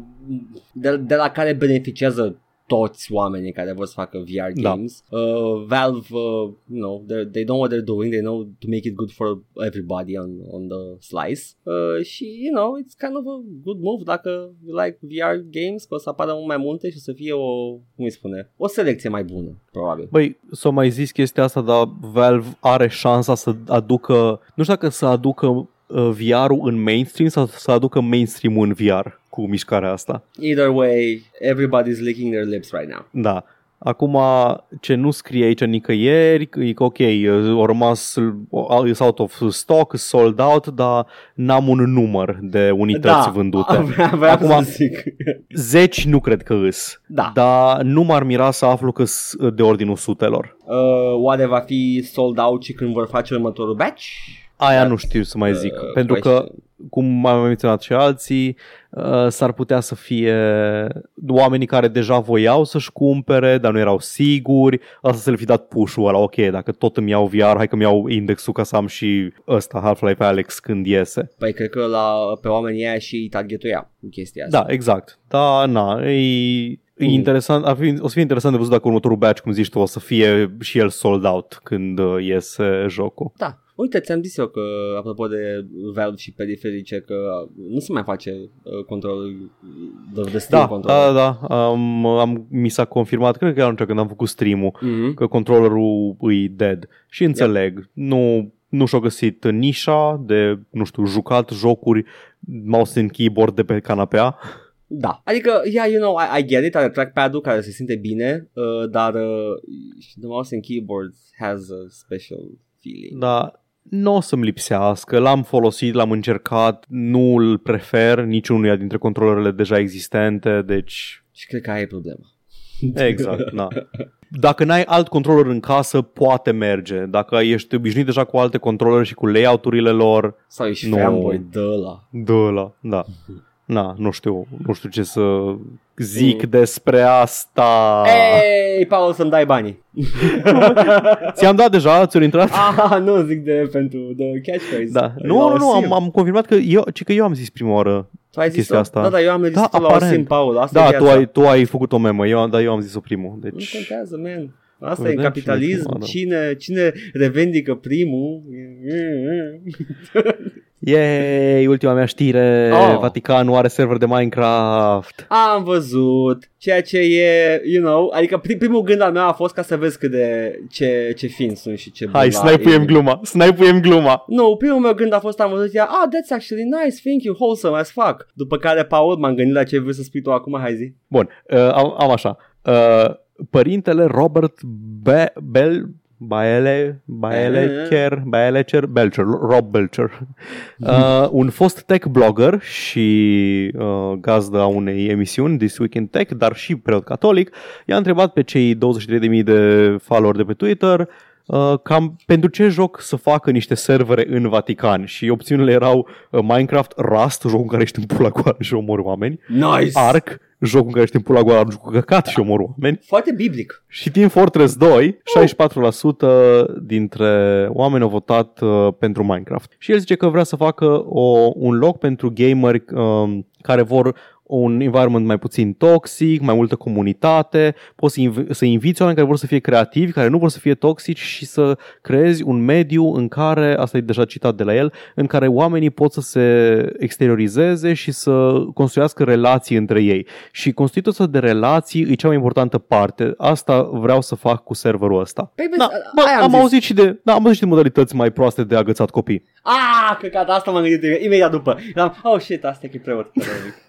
de, de la care beneficiază toți oamenii care vor să facă VR Da. games. Uh, Valve, uh, you know, they're- they know what they're doing, they know to make it good for everybody on, on the slice. Uh, și, you know, it's kind of a good move dacă you like VR games, că o să apară mult mai multe și o să fie o, cum îi spune, o selecție mai bună, probabil. Băi, s-o mai zis chestia asta, dar Valve are șansa să aducă, nu știu dacă să aducă uh, VR-ul în mainstream sau să aducă mainstream-ul în VR cu mișcarea asta. Either way, everybody's licking their lips right now. Da. Acum, ce nu scrie aici nicăieri, e că ok, au rămas, is out of stock, sold out, dar n-am un număr de unități vândute. Da, vreau Acum- să zic. Zeci nu cred că îs, Da. dar nu m-ar mira să aflu că de ordinul sutelor. Uh, oare va fi sold out și când vor face următorul batch? Aia That's, nu știu să mai zic, uh, pentru că, question. cum am mai menționat și alții, uh, s-ar putea să fie oamenii care deja voiau să-și cumpere, dar nu erau siguri, asta să le fi dat push-ul ăla, ok, dacă tot îmi iau VR, hai că mi iau indexul ca să am și ăsta, Half-Life Alex, când iese. Păi cred că la, pe oamenii aia și targetuia cu chestia asta. Da, exact. Da, na, e, e Mm. interesant, ar fi, o să fie interesant de văzut dacă următorul batch, cum zici tu, o să fie și el sold out când uh, iese jocul. Da. Uite, ți-am zis eu că, apropo de Valve și periferice, că nu se mai face uh, controlul de, de Steam Da, control. da, da, am, am, mi s-a confirmat, cred că era atunci când am făcut stream-ul, Mm-hmm. că controllerul e dead. Și înțeleg, nu, nu și-au găsit nișa de, nu știu, jucat jocuri mouse and keyboard de pe canapea. Da. Adică, yeah, you know, I, I get it, are trackpad-ul care se simte bine, uh, dar uh, the mouse and keyboard has a special feeling. Dar nu o să-mi lipsească, l-am folosit, l-am încercat, nu îl prefer niciunuia dintre controlerele deja existente, deci Și cred că aia e problema. exact, da. Dacă n-ai alt controller în casă, poate merge. Dacă ești obișnuit deja cu alte controlere și cu layout-urile lor, Sau ești Nu. fanboy de ăla. dă la, da. Na, nu știu, nu știu ce să zic despre asta. Ei, Paul, să-mi dai banii. Ți-am dat deja, ți-au intrat? ah, nu zic de pentru the catchphrase. Da. Eu Nu, nu, nu, ausim. am, am confirmat că eu, ci că eu am zis prima oară. Tu ai zis chestia asta. Da, da, eu am zis Da, tu la aparent. Osim, Paul. Asta Da, e tu viața. ai, tu ai făcut o memă, eu, dar eu am zis-o primul. Nu Deci, contează, man. Asta Vedem e capitalism. cine- da. Cine, cine revendică primul? Yay, ultima mea știre, Oh. Vaticanul are server de Minecraft. Am văzut, ceea ce e, you know, adică prim- primul gând al meu a fost ca să vezi cât de ce, ce fin sunt și ce Hai, bun la snipe-uiem ei. gluma, snipe-uiem gluma. Nu, primul meu gând a fost am văzut ea, ah, that's actually nice, thank you, wholesome as fuck. După care, Paul, m-am gândit la ce vrei să spui tu acum, hai zi. Bun, uh, am, am așa. Uh, părintele Robert Be- Bel... Baele, Baelecher, Baelecher, Belcher, Rob Belcher, uh, un fost tech blogger și uh, gazdă a unei emisiuni, This Week in Tech, dar și preot catolic, i-a întrebat pe cei 23.000 de follower de pe Twitter uh, cam pentru ce joc să facă niște servere în Vatican și opțiunile erau uh, Minecraft, Rust, jocul în care ești în pula goală și omori oameni, Nice! Ark, jocul în care ești în pula goală, arunci cu căcat și omori oameni, Foarte biblic. și Team Fortress 2, 64% dintre oameni au votat uh, pentru Minecraft. Și el zice că vrea să facă o, un loc pentru gameri um, care vor un environment mai puțin toxic, mai multă comunitate, poți să, inv- să inviți oameni care vor să fie creativi, care nu vor să fie toxici și să creezi un mediu în care, asta e deja citat de la el, în care oamenii pot să se exteriorizeze și să construiască relații între ei. Și constituția de relații e cea mai importantă parte. Asta vreau să fac cu serverul ăsta. Păi, vezi, Da, a- bă, aia am am, zis. auzit și de, da, am auzit și de modalități mai proaste de agățat copii. Ah, căcat, asta m-am gândit imediat după. Eram, oh shit, asta e că e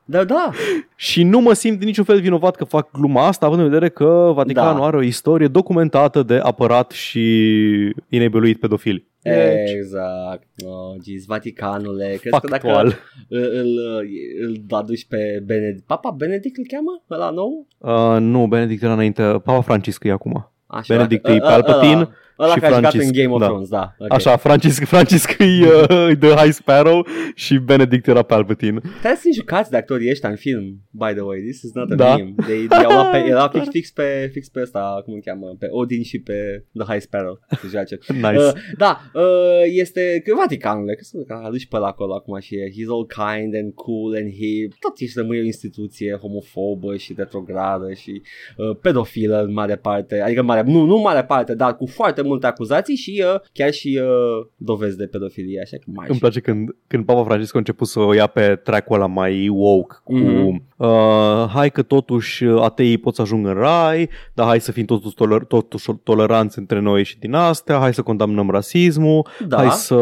preot. Dar da, Și nu mă simt niciun fel vinovat că fac gluma asta, având în vedere că Vaticanul Da. are o istorie documentată de apărat și inebuluit pedofili. Deci, exact. Oh, jeez, Vaticanule. Crezi că dacă factual. îl, îl, îl aduci pe Benedict, Papa Benedict îl cheamă? Ăla nou? Uh, nu, Benedict era înainte, Papa Francisc e acum. Așa, Benedict ăla- e Palpatine ăla- Ăla și care a jucat în Francisc, Game of da. Thrones, da. ok. Așa, Francisc, Francisc e, uh, e The High Sparrow și Benedict era Palpatine. Trebuie să jucați de actorii ăștia în film, by the way. This is not a Da. meme. They, they au luat pe, era fix, fix, pe, fix pe ăsta, cum îl cheamă, pe Odin și pe The High Sparrow să joace. Nice. Uh, da, uh, este că Vaticanule, că să că aduci pe la acolo acum și e, he's all kind and cool and hip. Tot ești rămâne o instituție homofobă și retrogradă și uh, pedofilă în mare parte, adică în mare, nu, nu în mare parte, dar cu foarte multe acuzații și uh, chiar și uh, dovezi de pedofilie, așa că mai Îmi place când, când Papa Francisco a început să o ia pe track-ul ăla mai woke cu Mhm. uh, hai că totuși uh, ateii pot să ajungă în rai, dar hai să fim totuși, toler- totuși toleranți între noi și din astea, hai să condamnăm rasismul, Da. hai să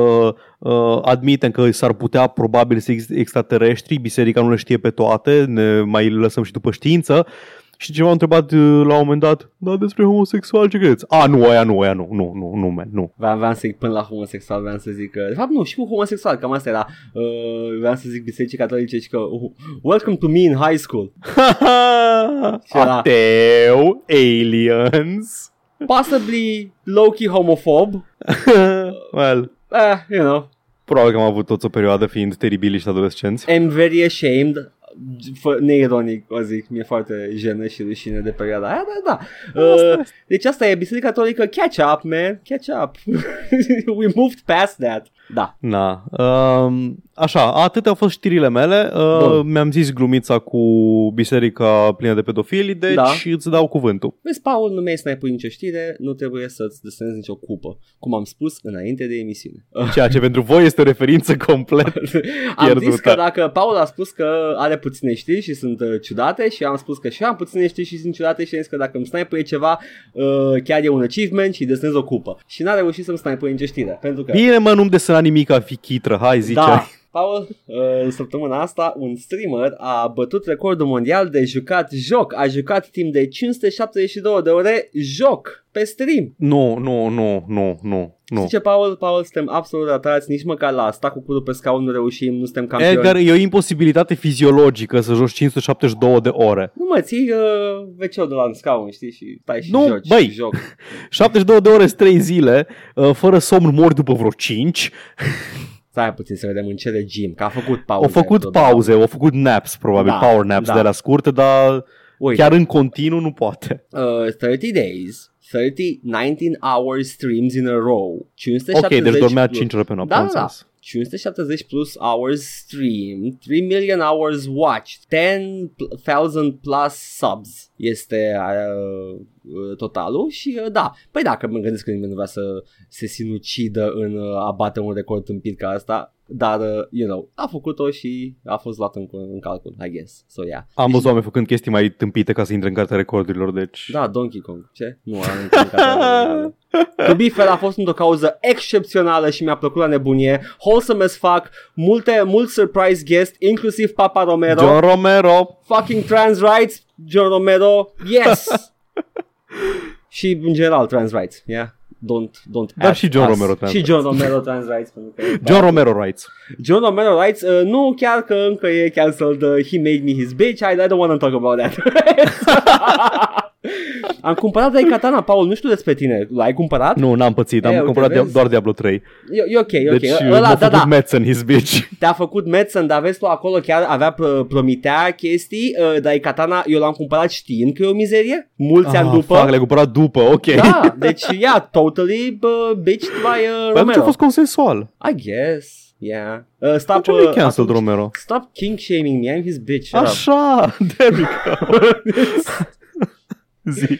uh, admitem că s-ar putea probabil să existe extraterestri, biserica nu le știe pe toate, ne mai lăsăm și după știință. Și cineva a întrebat uh, la un moment dat, da, despre homosexual ce credeți? A, nu, aia nu, aia nu, nu, nu, nu, man, nu. Vreau, vreau să zic până la homosexual, vreau să zic că, de fapt nu, și cu homosexual, cam asta era, uh, vreau să zic bisericii catolice și că, uh, welcome to me in high school. era? Ateu, aliens. Possibly low-key homophob, well, eh, you know, probabil că am avut toți o perioadă fiind teribili și adolescenți. am very ashamed, fă, neironic o zic, mi-e foarte jenă și rușine de perioada aia, dar da. Uh, deci asta e Biserica Catolică, catch up, man, catch up. We moved past that. Da. Na. Um, așa, atâtea au fost știrile mele. Uh, Bun. mi-am zis glumița cu biserica plină de pedofili, deci Da. îți dau cuvântul. Vezi, Paul, nu mi-ai să pui nicio știre, nu trebuie să-ți desenezi nicio cupă, cum am spus înainte de emisiune. Ceea ce pentru voi este o referință complet. am Pierdută. zis că dacă Paul a spus că are puține știri și sunt uh, ciudate și am spus că și eu am puține știri și sunt ciudate și am zis că dacă îmi snipe ceva, uh, chiar e un achievement și desenez o cupă. Și n-a reușit să-mi snipe nicio știre, pentru că... Bine, mă, nu-mi desena nimic a fi chitră. Hai, zice. Da, Paul, uh, în săptămâna asta un streamer a bătut recordul mondial de jucat joc. A jucat timp de 572 de ore joc pe stream. Nu, nu, nu, nu, nu, nu. Zice Paul, Paul, suntem absolut ratați, nici măcar la asta cu curul pe scaun nu reușim, nu suntem campioni. Edgar, e o imposibilitate fiziologică să joci 572 de ore. Nu mă, ții uh, wc de la un scaun, știi, și stai și Nu, joci. băi. și joc. 72 de ore, 3 zile, uh, fără somn mori după vreo 5. Stai puțin să vedem în ce regim, că a făcut pauze. Au făcut totdeauna. pauze, au făcut naps, probabil, Da, power naps da. de la scurte, dar Uite, chiar în continuu nu poate. uh, 30 days, 30, 19 hours streams in a row. Ok, 570 deci dormea plus- 5 ore pe noapte, Da, am da, da. Înțeles. 570 plus hours stream, 3 million hours watched, 10,000 plus subs este uh, uh, totalul și uh, da, păi dacă mă gândesc că nimeni nu vrea să se sinucidă în uh, a bate un record tâmpit ca asta, dar, uh, you know, a făcut-o și a fost luat în, în calcul, I guess. So, yeah. Am văzut oameni făcând chestii mai tâmpite ca să intre în cartea recordurilor, deci... Da, Donkey Kong. Ce? Nu, am încercat. To be fair, a fost într-o cauză excepțională și mi-a plăcut la nebunie. Wholesome as fuck, multe, mult surprise guest, inclusiv Papa Romero. John Romero! Fucking trans rights, John Romero, yes! și în general trans rights, yeah? Don't, don't Dar add și John us. Romero trans Și John Romero trans rights. pentru că- John Romero Rights. John Romero rights, uh, nu chiar că încă e cancelled, uh, he made me his bitch, I, I don't want to talk about that. Am cumpărat Daikatana, Paul, nu știu despre tine, l-ai cumpărat? Nu, n-am pățit, E, am uite, cumpărat vezi? dia- doar Diablo 3. E, e ok, e ok. Deci Ăla, m-a da, făcut da, Madsen, his bitch. te-a făcut Madsen, dar vezi tu acolo chiar avea pr- promitea chestii, uh, Daikatana eu l-am cumpărat știind că e o mizerie, mulți ani Ah, după. Fuck, le-ai cumpărat după, ok. Da, deci, yeah, totally uh, bitched by uh, Păi atunci Romero. a fost consensual. I guess, yeah. Uh, stop, De ce nu e uh, cancelled atunci- Romero? Stop king shaming me, I'm his bitch. shut up. Așa, there we go. Zi.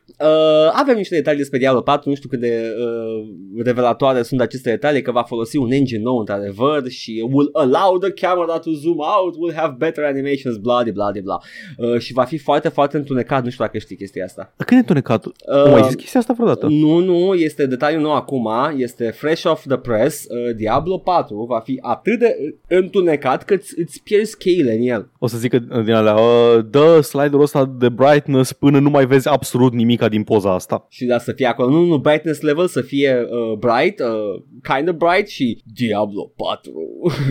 Uh, avem niște detalii despre Diablo 4, nu știu cât de uh, revelatoare sunt aceste detalii, că va folosi un engine nou într-adevăr și will allow the camera to zoom out, will have better animations, bla de bla de bla. Uh, și va fi foarte, foarte întunecat, nu știu dacă știi chestia asta. Când e întunecatul? Uh, Nu ai zis chestia asta vreodată? Nu, nu, este detaliu nou acum, este fresh off the press, uh, Diablo 4 va fi atât de întunecat că îți, îți pierzi cheile în el. O să zic că din alea, uh, dă slide-ul ăsta de brightness până nu mai vezi absolut nimica din poza asta. Și da, să fie acolo, nu, nu, brightness level să fie uh, bright, uh, kind of bright și Diablo 4.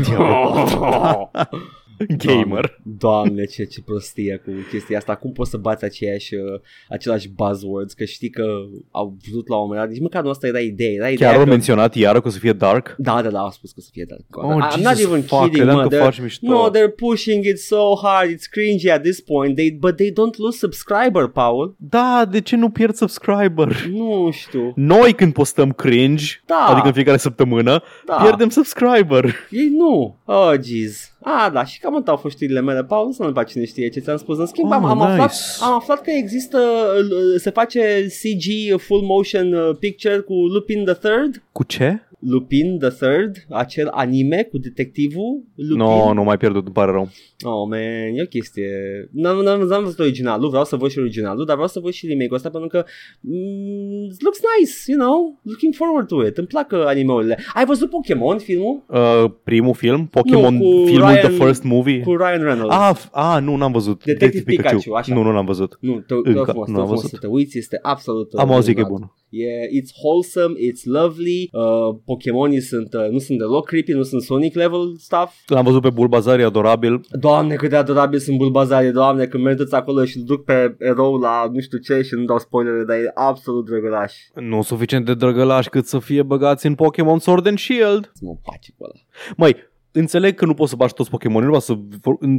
Diablo Gamer. Doamne, ce, ce prostie cu chestia asta. Cum poți să bați aceeași, uh, același buzzwords? Că știi că au vrut la un moment dat, nici măcar nu asta era ideea. Era ideea Chiar au că... menționat iară că o să fie dark? Da, da, da, au spus că o să fie dark. Oh, I'm Jesus not even fuck, kidding, credeam mă. că They're- faci mișto. No, they're pushing it so hard. It's cringy at this point. They, but they don't lose subscriber, Paul. Da, de ce nu pierd subscriber? Nu știu. Noi când postăm cringe, Da. adică în fiecare săptămână, Da. pierdem subscriber. Ei nu. Oh, jeez. Ah, da, și cam atât au fost știrile mele. Paul, nu să nu cine știe ce ți-am spus. În schimb, Oh, am, am, nice. aflat, am aflat că există, uh, se face CG full motion uh, picture cu Lupin the Third. Cu ce? Lupin the Third, acel anime cu detectivul Lupin. No, nu mai pierdut, îmi pare rău. Oh, man, e o chestie. N-am, n-am, n-am văzut originalul, vreau să văd și originalul, dar vreau să văd și remake-ul ăsta pentru că mm, looks nice, you know, looking forward to it. Îmi plac uh, anime-urile. Ai văzut Pokémon, filmul? Uh, primul film, Pokémon, Nu, cu filmul Ryan- The First Movie. Cu Ryan Reynolds. Ah, f- ah, nu, n-am văzut. Detective Pikachu, așa. Nu, nu l-am văzut. Nu, te, te Încă rog frumos, te nu rog am frumos văzut. să te uiți, este absolut uh, Am auzit că e minunat. bun. E, it's wholesome, it's lovely, uh, Pokémonii sunt, uh, nu sunt deloc creepy, nu sunt Sonic level stuff. L-am văzut pe Bulbasaur, e adorabil. Doamne, cât de adorabil sunt bulbazarii, doamne, când mergeți acolo și îl duc pe erou la nu știu ce și nu dau spoilere, dar e absolut drăgălaș. Nu suficient de drăgălași cât să fie băgați în Pokémon Sword and Shield. Să mă pace cu ăla. Măi, înțeleg că nu poți să bagi toți Pokémon, nu să,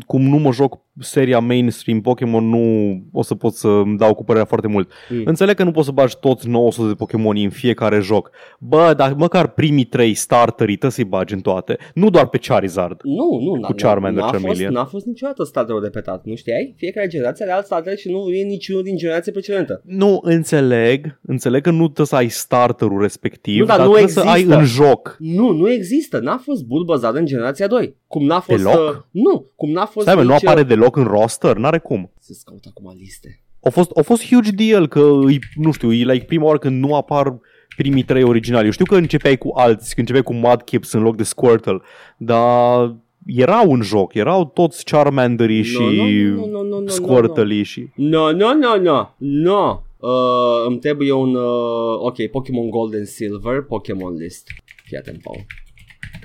cum nu mă joc seria mainstream Pokémon, nu o să pot să îmi dau cu părerea foarte mult. Mm. Înțeleg că nu poți să bagi toți 900 de Pokémon în fiecare joc. Bă, dar măcar primii trei starterii trebuie să-i bagi în toate. Nu doar pe Charizard. Nu, nu, n-a, Cu Charmander, n-a, fost, Charmeleon. n-a fost niciodată starterul repetat, nu știai? Fiecare generație are alt starter și nu e niciunul din generația precedentă. Nu, înțeleg, înțeleg că nu trebuie să ai starterul respectiv, Nu, dar dar nu trebuie să ai există. în joc. Nu, nu există, n-a fost Bulbasaur în generația 2. Cum n-a fost... Deloc? Uh, nu, cum n-a fost Stai, mă, nu nici, apare deloc în roster? N-are cum. Să caut acum liste. A fost, a fost huge deal că, îi, nu știu, e like prima oară când nu apar primii trei originali. Eu știu că începeai cu alți, când începeai cu Mudkips în loc de Squirtle, dar erau în joc, erau toți Charmanderii și No, no, no, no, no, no, no, Squirtle și... No, no, no, no, no. Uh, îmi trebuie un... Uh, ok, Pokémon Gold and Silver, Pokémon List. Fii atent, Paul.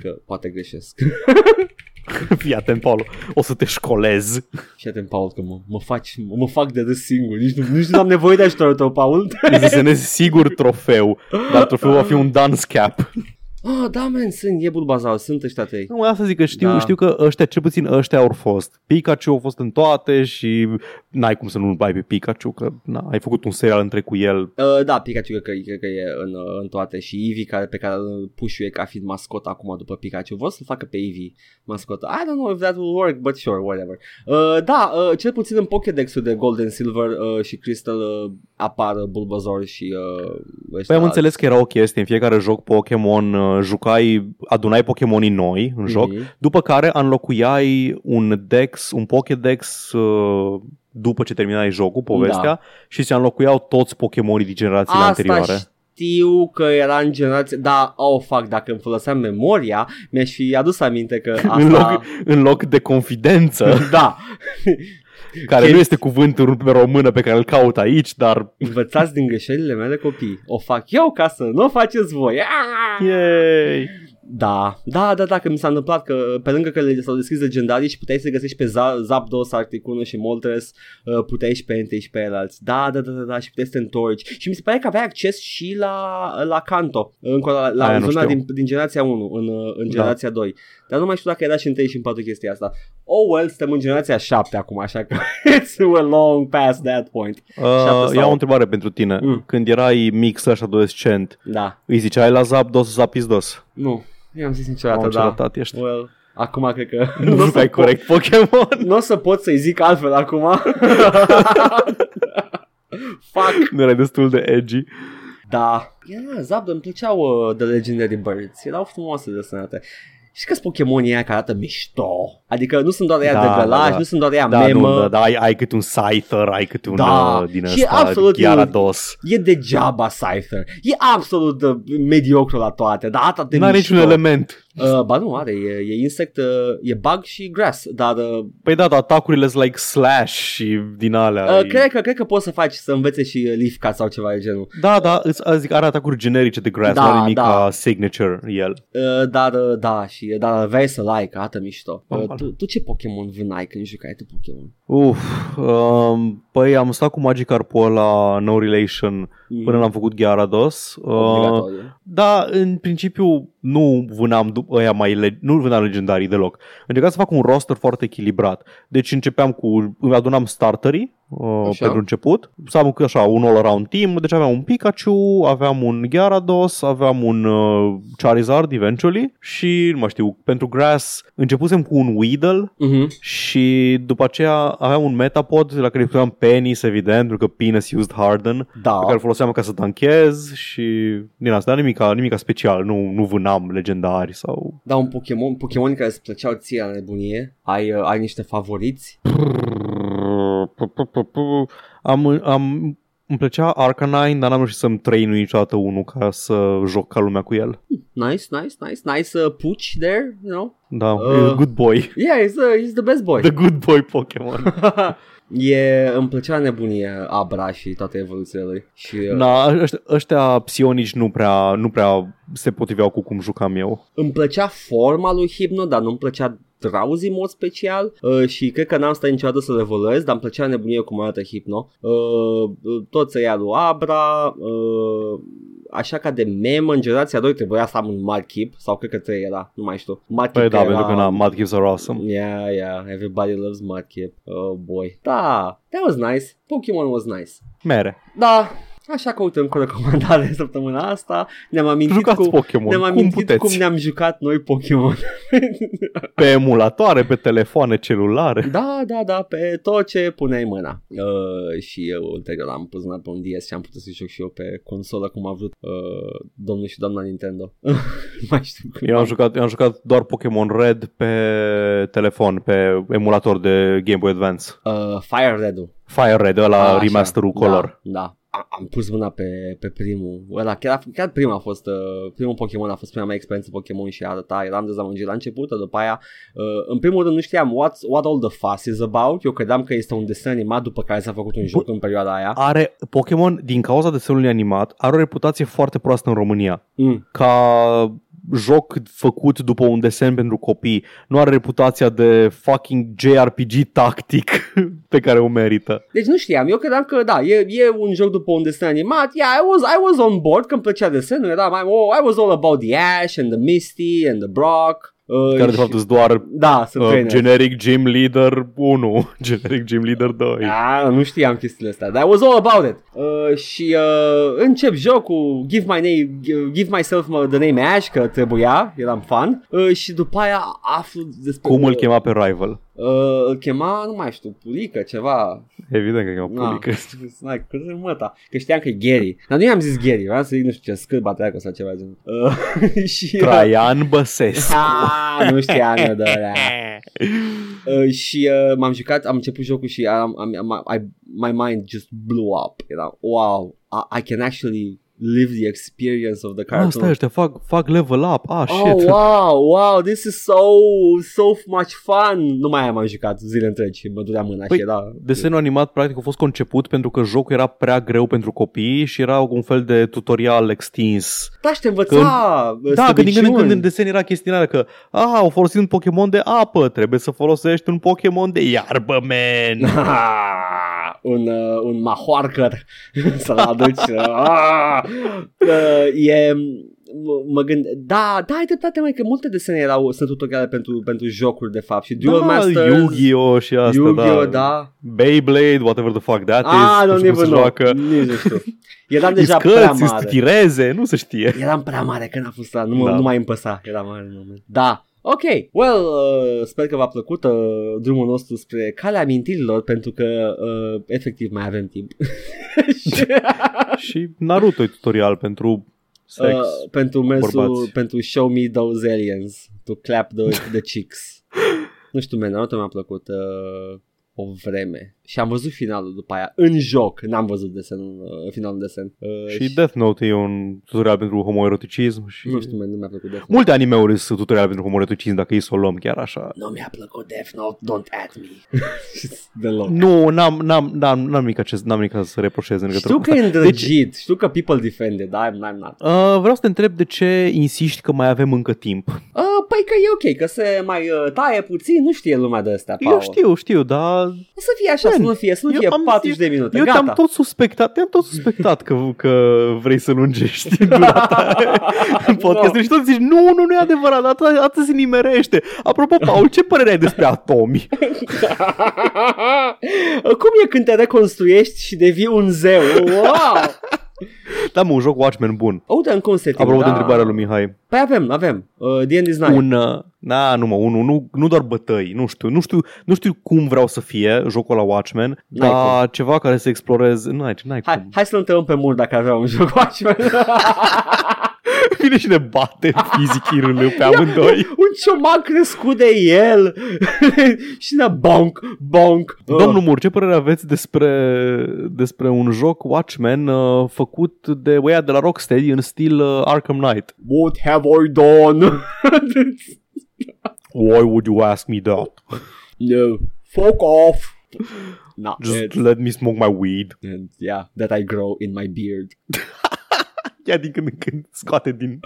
Că poate greșesc. Fii atent, Paulo, o să te școlez. Fii atent, Paul, că mă, mă, faci, mă, mă fac de râs singur. Nici nu, nici nu am nevoie de ajutorul tău, Paul. Îți desenezi sigur trofeu, dar trofeul va fi un dance cap. Ah, da, man, sunt, e Bulbasaur, sunt ăștia trei. Nu, asta zic că știu, Da. da. știu că ăștia, cel puțin ăștia au fost. Pikachu a fost în toate și n-ai cum să nu-l bai pe Pikachu, că na, ai făcut un serial între cu el. Uh, da, Pikachu cred că, cred că e în, uh, în toate și Eevee care, pe care îl pușuie ca fiind mascot acum după Pikachu. Vor să facă pe Eevee mascot. I don't know if that will work, but sure, whatever. Uh, da, uh, cel puțin în Pokédex-ul de Gold and Silver uh, și Crystal uh, apar Bulbasaur și uh, ăștia Păi am alți. înțeles că era o chestie, în fiecare joc Pokémon uh, uh, jucai, adunai Pokémonii noi în joc, Mhm. după care înlocuiai un Dex, un Pokédex uh, după ce terminai jocul, povestea, Da. și se înlocuiau toți Pokémonii din generațiile Asta anterioare. știu că era în generație, da, oh, fac, dacă îmi foloseam memoria, mi-aș fi adus aminte că asta... În loc, în loc de confidență, Da, care Chestii- nu este cuvântul pe română pe care îl caut aici, dar învățați din greșelile mele copii. O fac eu ca să nu o faceți voi. yay! Da, da, da, da, că mi s-a întâmplat că pe lângă că le- s-au deschis legendarii și puteai să găsești pe Za- Zapdos, Articuno și Moltres, uh, puteai și pe întâi și pe elalți. Da, da, da, da, da, și puteai să te întorci. Și mi se pare că aveai acces și la, la Kanto, încă la, la Aia nu zona știu. din, din generația 1, în, uh, în Da. generația 2. Dar nu mai știu dacă era și în 3 și în 4 chestia asta. Oh, well, suntem în generația 7 acum, așa că it's we're long past that point. Șapte Uh, sau- iau o întrebare pentru tine. Mm. Când erai mic slash adolescent, Da, îi ziceai la Zapdos, Zapizdos? nu, eu am zis niciodată, Mamă, ce da. ratat ești. Well, acum cred că Nu o să jucai pot- corect Pokémon. Nu o să pot să-i zic altfel acum. Fuck. Nu erai destul de edgy. Da. Era Zapdos, îmi plăceau uh, The Legendary Birds. Erau frumoase de sănătate. Și că Pokémonii aia care arată mișto. Adică nu sunt doar ea Da, de da, gălaș, da. nu sunt doar ea Da, memă. nu, da, da, ai, ai câte un Scyther, ai câte un Da. uh, din Și ăsta, absolut Gyarados. E degeaba Scyther. E absolut uh, mediocru la toate, dar atât de Nu are mișto. niciun element. Uh, ba nu, are, e, e insect, uh, e bug și grass, dar uh, Păi da, dar atacurile sunt like slash și din alea. uh, e- cred, că, cred că poți să faci să învețe și uh, leaf cut sau ceva de genul. Da, da, îți, a, zic, are atacuri generice de grass, Da, nu are nimic da. ca signature el. Uh, dar uh, da, și uh, dar vrei să like, arată mișto. Uh, Normal. tu, tu ce Pokémon vânai când jucai tu Pokémon? Uf, um, păi am stat cu Magikarp la No Relation până l-am făcut Gyarados. Uh, Obligatoriu. da, în principiu nu vânam dup- ăia mai le- nu vânam legendarii deloc. Încercam să fac un roster foarte echilibrat. Deci începeam cu îmi adunam starterii uh, Așa. pentru început. Să am așa un all-around team, deci aveam un Pikachu, aveam un Gyarados, aveam un uh, Charizard eventually și nu mai știu, pentru Grass începusem cu un Weedle Mhm. și după aceea aveam un Metapod la care puteam Penis, evident, pentru că Penis used Harden, Da. pe care îl foloseam ca să tanchez și din asta, nimica, nimica special, nu, nu vânam legendari sau... Da, un Pokémon, Pokémon care îți plăceau ție la nebunie. Ai, uh, ai niște favoriți? Am, am, îmi plăcea Arcanine, dar n-am reușit să-mi trăinui niciodată unul ca să joc ca lumea cu el. Nice, nice, nice, nice uh, Pooch there, you know? Da, Uh. good boy. Yeah, he's the, he's the best boy. The good boy Pokémon. e, îmi plăcea nebunie Abra și toate evoluțiile lui. Și, uh, Na, ăștia, ăștia psionici nu prea, nu prea se potriveau cu cum jucam eu. Îmi plăcea forma lui Hypno, dar nu-mi plăcea Drowsy în mod special uh, și cred că n-am stat niciodată să le evoluez, dar îmi plăcea nebunie cum arată Hypno. Uh, uh, tot să ia lui Abra, uh, așa ca de mem în generația 2 trebuia să am un Mudkip, sau cred că 3 era, nu mai știu. Mudkip Păi da, era- pentru că na, Mudkips are awesome. Yeah, yeah, everybody loves Mudkip. Oh boy. Da, that was nice. Pokemon was nice. Mere. Da, așa că uite încă o recomandare săptămâna asta. Ne-am amintit Jucați cu... Pokémon, Ne-am cum amintit puteți. cum ne-am jucat noi Pokémon. Pe emulatoare, pe telefoane celulare. Da, da, da, pe tot ce puneai mâna. Uh, și eu ulterior am pus mâna pe un DS și am putut să joc și eu pe consolă cum a vrut uh, domnul și doamna Nintendo. Nu mai știu cum. Eu am jucat, eu am jucat doar Pokémon Red pe telefon, pe emulator de Game Boy Advance. Uh, Fire Red-ul. Fire Red, ăla Așa, remasterul color. Da, da. Am, am pus mâna pe, pe primul. Ăla, chiar, chiar prima a fost, uh, primul Pokémon a fost prima mea experiență Pokémon și arăta, eram dezamăgit la început, dar după aia, uh, în primul rând nu știam what, what all the fuss is about. Eu credeam că este un desen animat după care s-a făcut un joc în perioada aia. Are Pokémon, din cauza desenului animat, are o reputație foarte proastă în România. Mm. Ca joc făcut după un desen pentru copii. Nu are reputația de fucking JRPG tactic pe care o merită. Deci nu știam, eu credeam că da, e, e un joc după un desen animat. Yeah, I was, I was on board, că îmi plăcea desenul, era mai, oh, I was all about the Ash and the Misty and the Brock. Uh, Care de și- fapt sunt doar da, sunt uh, trainer. generic Gym Leader 1, generic Gym Leader 2. Da, nu știam chestiile astea, dar I was all about it. Uh, și uh, încep jocul, give my name, give myself the name Ash, că trebuia, eram fan. Uh, și după aia aflu despre... Cum îl chema pe Rival? Uh, îl chema, nu mai știu, Pulică, ceva. Evident că e o Na, pulică. N-ai, cât de măta. Că știam că e Gary. Dar nu i-am zis Gary, vreau să zic, nu știu ce, scârba treacă sau ceva genul. Uh, și, Traian Băsescu. Ah, nu știam eu de ăla. Uh, și uh, m-am jucat, am început jocul și am, am, am, I, my mind just blew up. Era, wow, I, I can actually live the experience of the Ah, cartoon. stai, ăștia fac, fac level up. Ah, Oh, shit. wow, wow, this is so, so much fun. Nu mai am jucat zile întregi și mă durea mâna Păi, și era... Desenul animat practic a fost conceput pentru că jocul era prea greu pentru copii și era un fel de tutorial extins. Da, și te învăța Da, că din când în când în slăbiciuni. desen era chestionarea că a, au folosit un Pokémon de apă, trebuie să folosești un Pokémon de iarbă, man. Ah, un, uh, un mahoarcăr să-l aduci. Ah, uh, e, m- mă gând, da, da, ai dreptate, mai că multe desene erau, sunt tutoriale pentru, pentru jocuri, de fapt, și Duel da, Masters, Yu-Gi-Oh! și asta, Yu-Gi-Oh, da. da. Beyblade, whatever the fuck that Ah, is. nu nu știu cum even se know. joacă. Nici nu știu. Eram deja prea Iscăți, mare. stireze, nu se știe. Eram prea mare când a fost ăla, nu, mă, Da. nu mai îmi păsa, era mare în moment. Da, ok, well, uh, sper că v-a plăcut uh, drumul nostru spre calea amintirilor, pentru că uh, efectiv mai avem timp. Și- și Naruto e tutorial pentru sex. Uh, pentru mersul, bărbați. pentru show me those aliens, to clap the, the chicks. nu știu, man, Naruto mi-a plăcut uh, o vreme. Și am văzut finalul după aia, în joc, n-am văzut desenul, uh, finalul desen. Uh, și Death Note e un tutorial pentru homoeroticism și Nu știu, man, nu mi-a plăcut Death Note. multe animeuri sunt tutorial pentru homoeroticism dacă îi să o luăm chiar așa. Nu mi-a plăcut Death Note, don't at me. Deloc. Nu, n-am, n-am, n-am, n-am nimic, acest, n-am nimic să reproșez în legătură Știu cu că e asta. îndrăgit, știu că people defend it, dar I'm, I'm not. Uh, vreau să te întreb de ce insiști că mai avem încă timp. Uh, păi că e ok, că se mai uh, taie puțin, nu știe lumea de astea, Eu Paul. știu, știu, dar O să fie așa, Man, să nu fie, să nu eu fie am- 40 de minute, eu gata. te-am tot suspectat, te-am tot suspectat că, că vrei să lungești durata în podcast No. și tot zici, nu, nu, nu e adevărat, atât, atât se nimerește. Apropo, Paul, ce părere ai despre atomi? Cum e când te reconstruiești și devii un zeu? Wow! Da, mă, un joc Watchmen bun. Uite, încă un setting. Apropo da. de întrebarea lui Mihai. Păi avem, avem. Uh, The End is Night. Un, uh, na, nu mă, unul, nu, nu doar bătăi, nu știu, nu știu, nu știu cum vreau să fie jocul la Watchmen, N-ai dar ceva care să exploreze, n-ai, n-ai Hai, cum. hai să-l întrebăm pe mult dacă avea un joc Watchmen. Vine și ne bate fizic IRL pe amândoi. un ciomac crescut de el. și ne bonk, bonk. Domnul Mur, ce părere aveți despre, despre un joc Watchmen uh, făcut de ăia de la Rocksteady în stil uh, Arkham Knight? What have I done? Why would you ask me that? no. Fuck off. No, Just it's, let me smoke my weed. and yeah, that I grow in my beard. Ia din când în când scoate din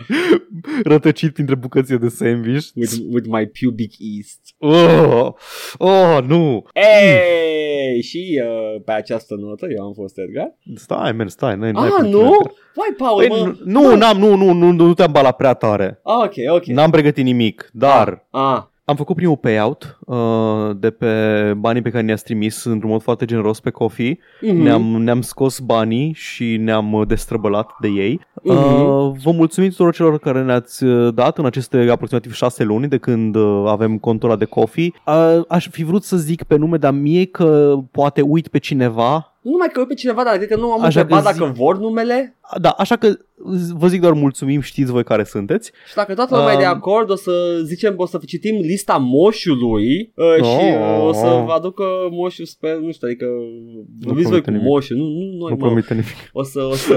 rătăcit printre bucățile de sandwich. With, with my pubic east. Oh, oh, nu. Hey! Și uh, pe această notă eu am fost Edgar. Stai, man, stai. N-ai, n-ai Ah, cum nu? să- Vai, Paul, Păi, mă... nu, nu, n-am, nu, nu, nu, nu te-am balat prea tare. Ah, ok, ok. N-am pregătit nimic, dar Ah, am făcut primul payout uh, de pe banii pe care ne-ați trimis într-un mod foarte generos pe Coffee. mhm. Ne-am, ne-am scos banii și ne-am uh, destrăbălat de ei. Mhm. Uh, vă mulțumim tuturor celor care ne-ați uh, dat în aceste aproximativ șase luni de când uh, avem contul ăla de Coffee. Uh, aș fi vrut să zic pe nume, dar mie că poate uit pe cineva. Nu numai că uit pe cineva, dar cred că nu am Așa întrebat că zi- dacă vor numele Da, așa că vă zic doar mulțumim, știți voi care sunteți. și dacă toată lumea e de Um, acord, o să zicem, o să citim lista moșului uh, și uh, o să Oh. vă aducă moșul, sper, nu știu, adică vorbiți voi cu promite nimic. moșul, nu, nu noi, Nu mă. promite nimic. O să, o să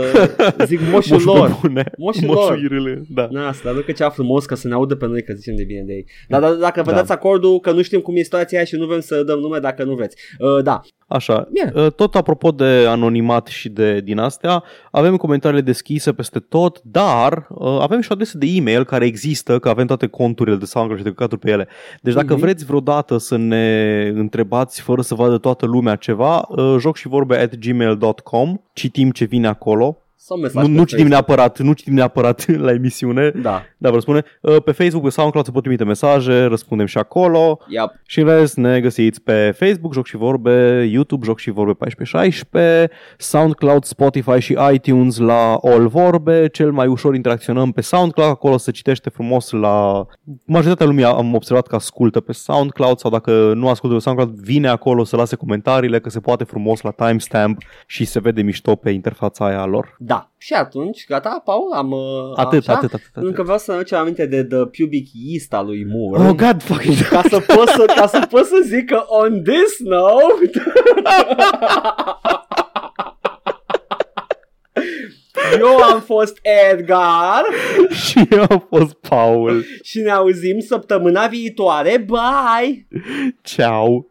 zic moșul Moșul lor. pe bune. Moșul Moșul lor. IRL, da. Na, să le aducă ceva frumos ca să ne audă pe noi că zicem de bine de ei. Dar da, dacă vă Da. dați acordul că nu știm cum e situația aia și nu vrem să dăm nume dacă nu vreți. Uh, da, Așa, Bine. uh, tot apropo de anonimat și de din astea, avem comentariile deschise peste tot, dar uh, avem și o adresă de e-mail care există, că avem toate conturile de SoundCloud și de căcaturi pe ele. Deci dacă Mhm. vreți vreodată să ne întrebați fără să vadă toată lumea ceva, uh, joc și vorbe at gmail.com, citim ce vine acolo Sau mesaj Nu, pe nu citim Facebook. neapărat, nu citim neapărat la emisiune, Da, dar vă spune, uh, pe Facebook, pe SoundCloud se pot trimite mesaje, răspundem și acolo. yep. Și în rest ne găsiți pe Facebook, Joc și Vorbe, YouTube, Joc și Vorbe 1416, SoundCloud, Spotify și iTunes la All Vorbe. Cel mai ușor interacționăm pe SoundCloud, acolo se citește frumos la... Majoritatea lumii am observat că ascultă pe SoundCloud sau dacă nu ascultă pe SoundCloud, vine acolo să lase comentariile, că se poate frumos la timestamp și se vede mișto pe interfața aia lor. Da. Și atunci, gata, Paul, am... uh, Atât, așa? atât, atât, atât. Încă vreau să ne aducem aminte de The Pubic Yeast al lui Moore. Oh, God, fucking... ca să pot să, ca să pot să zic că on this note Eu am fost Edgar și eu am fost Paul. și ne auzim săptămâna viitoare. Bye! Ciao!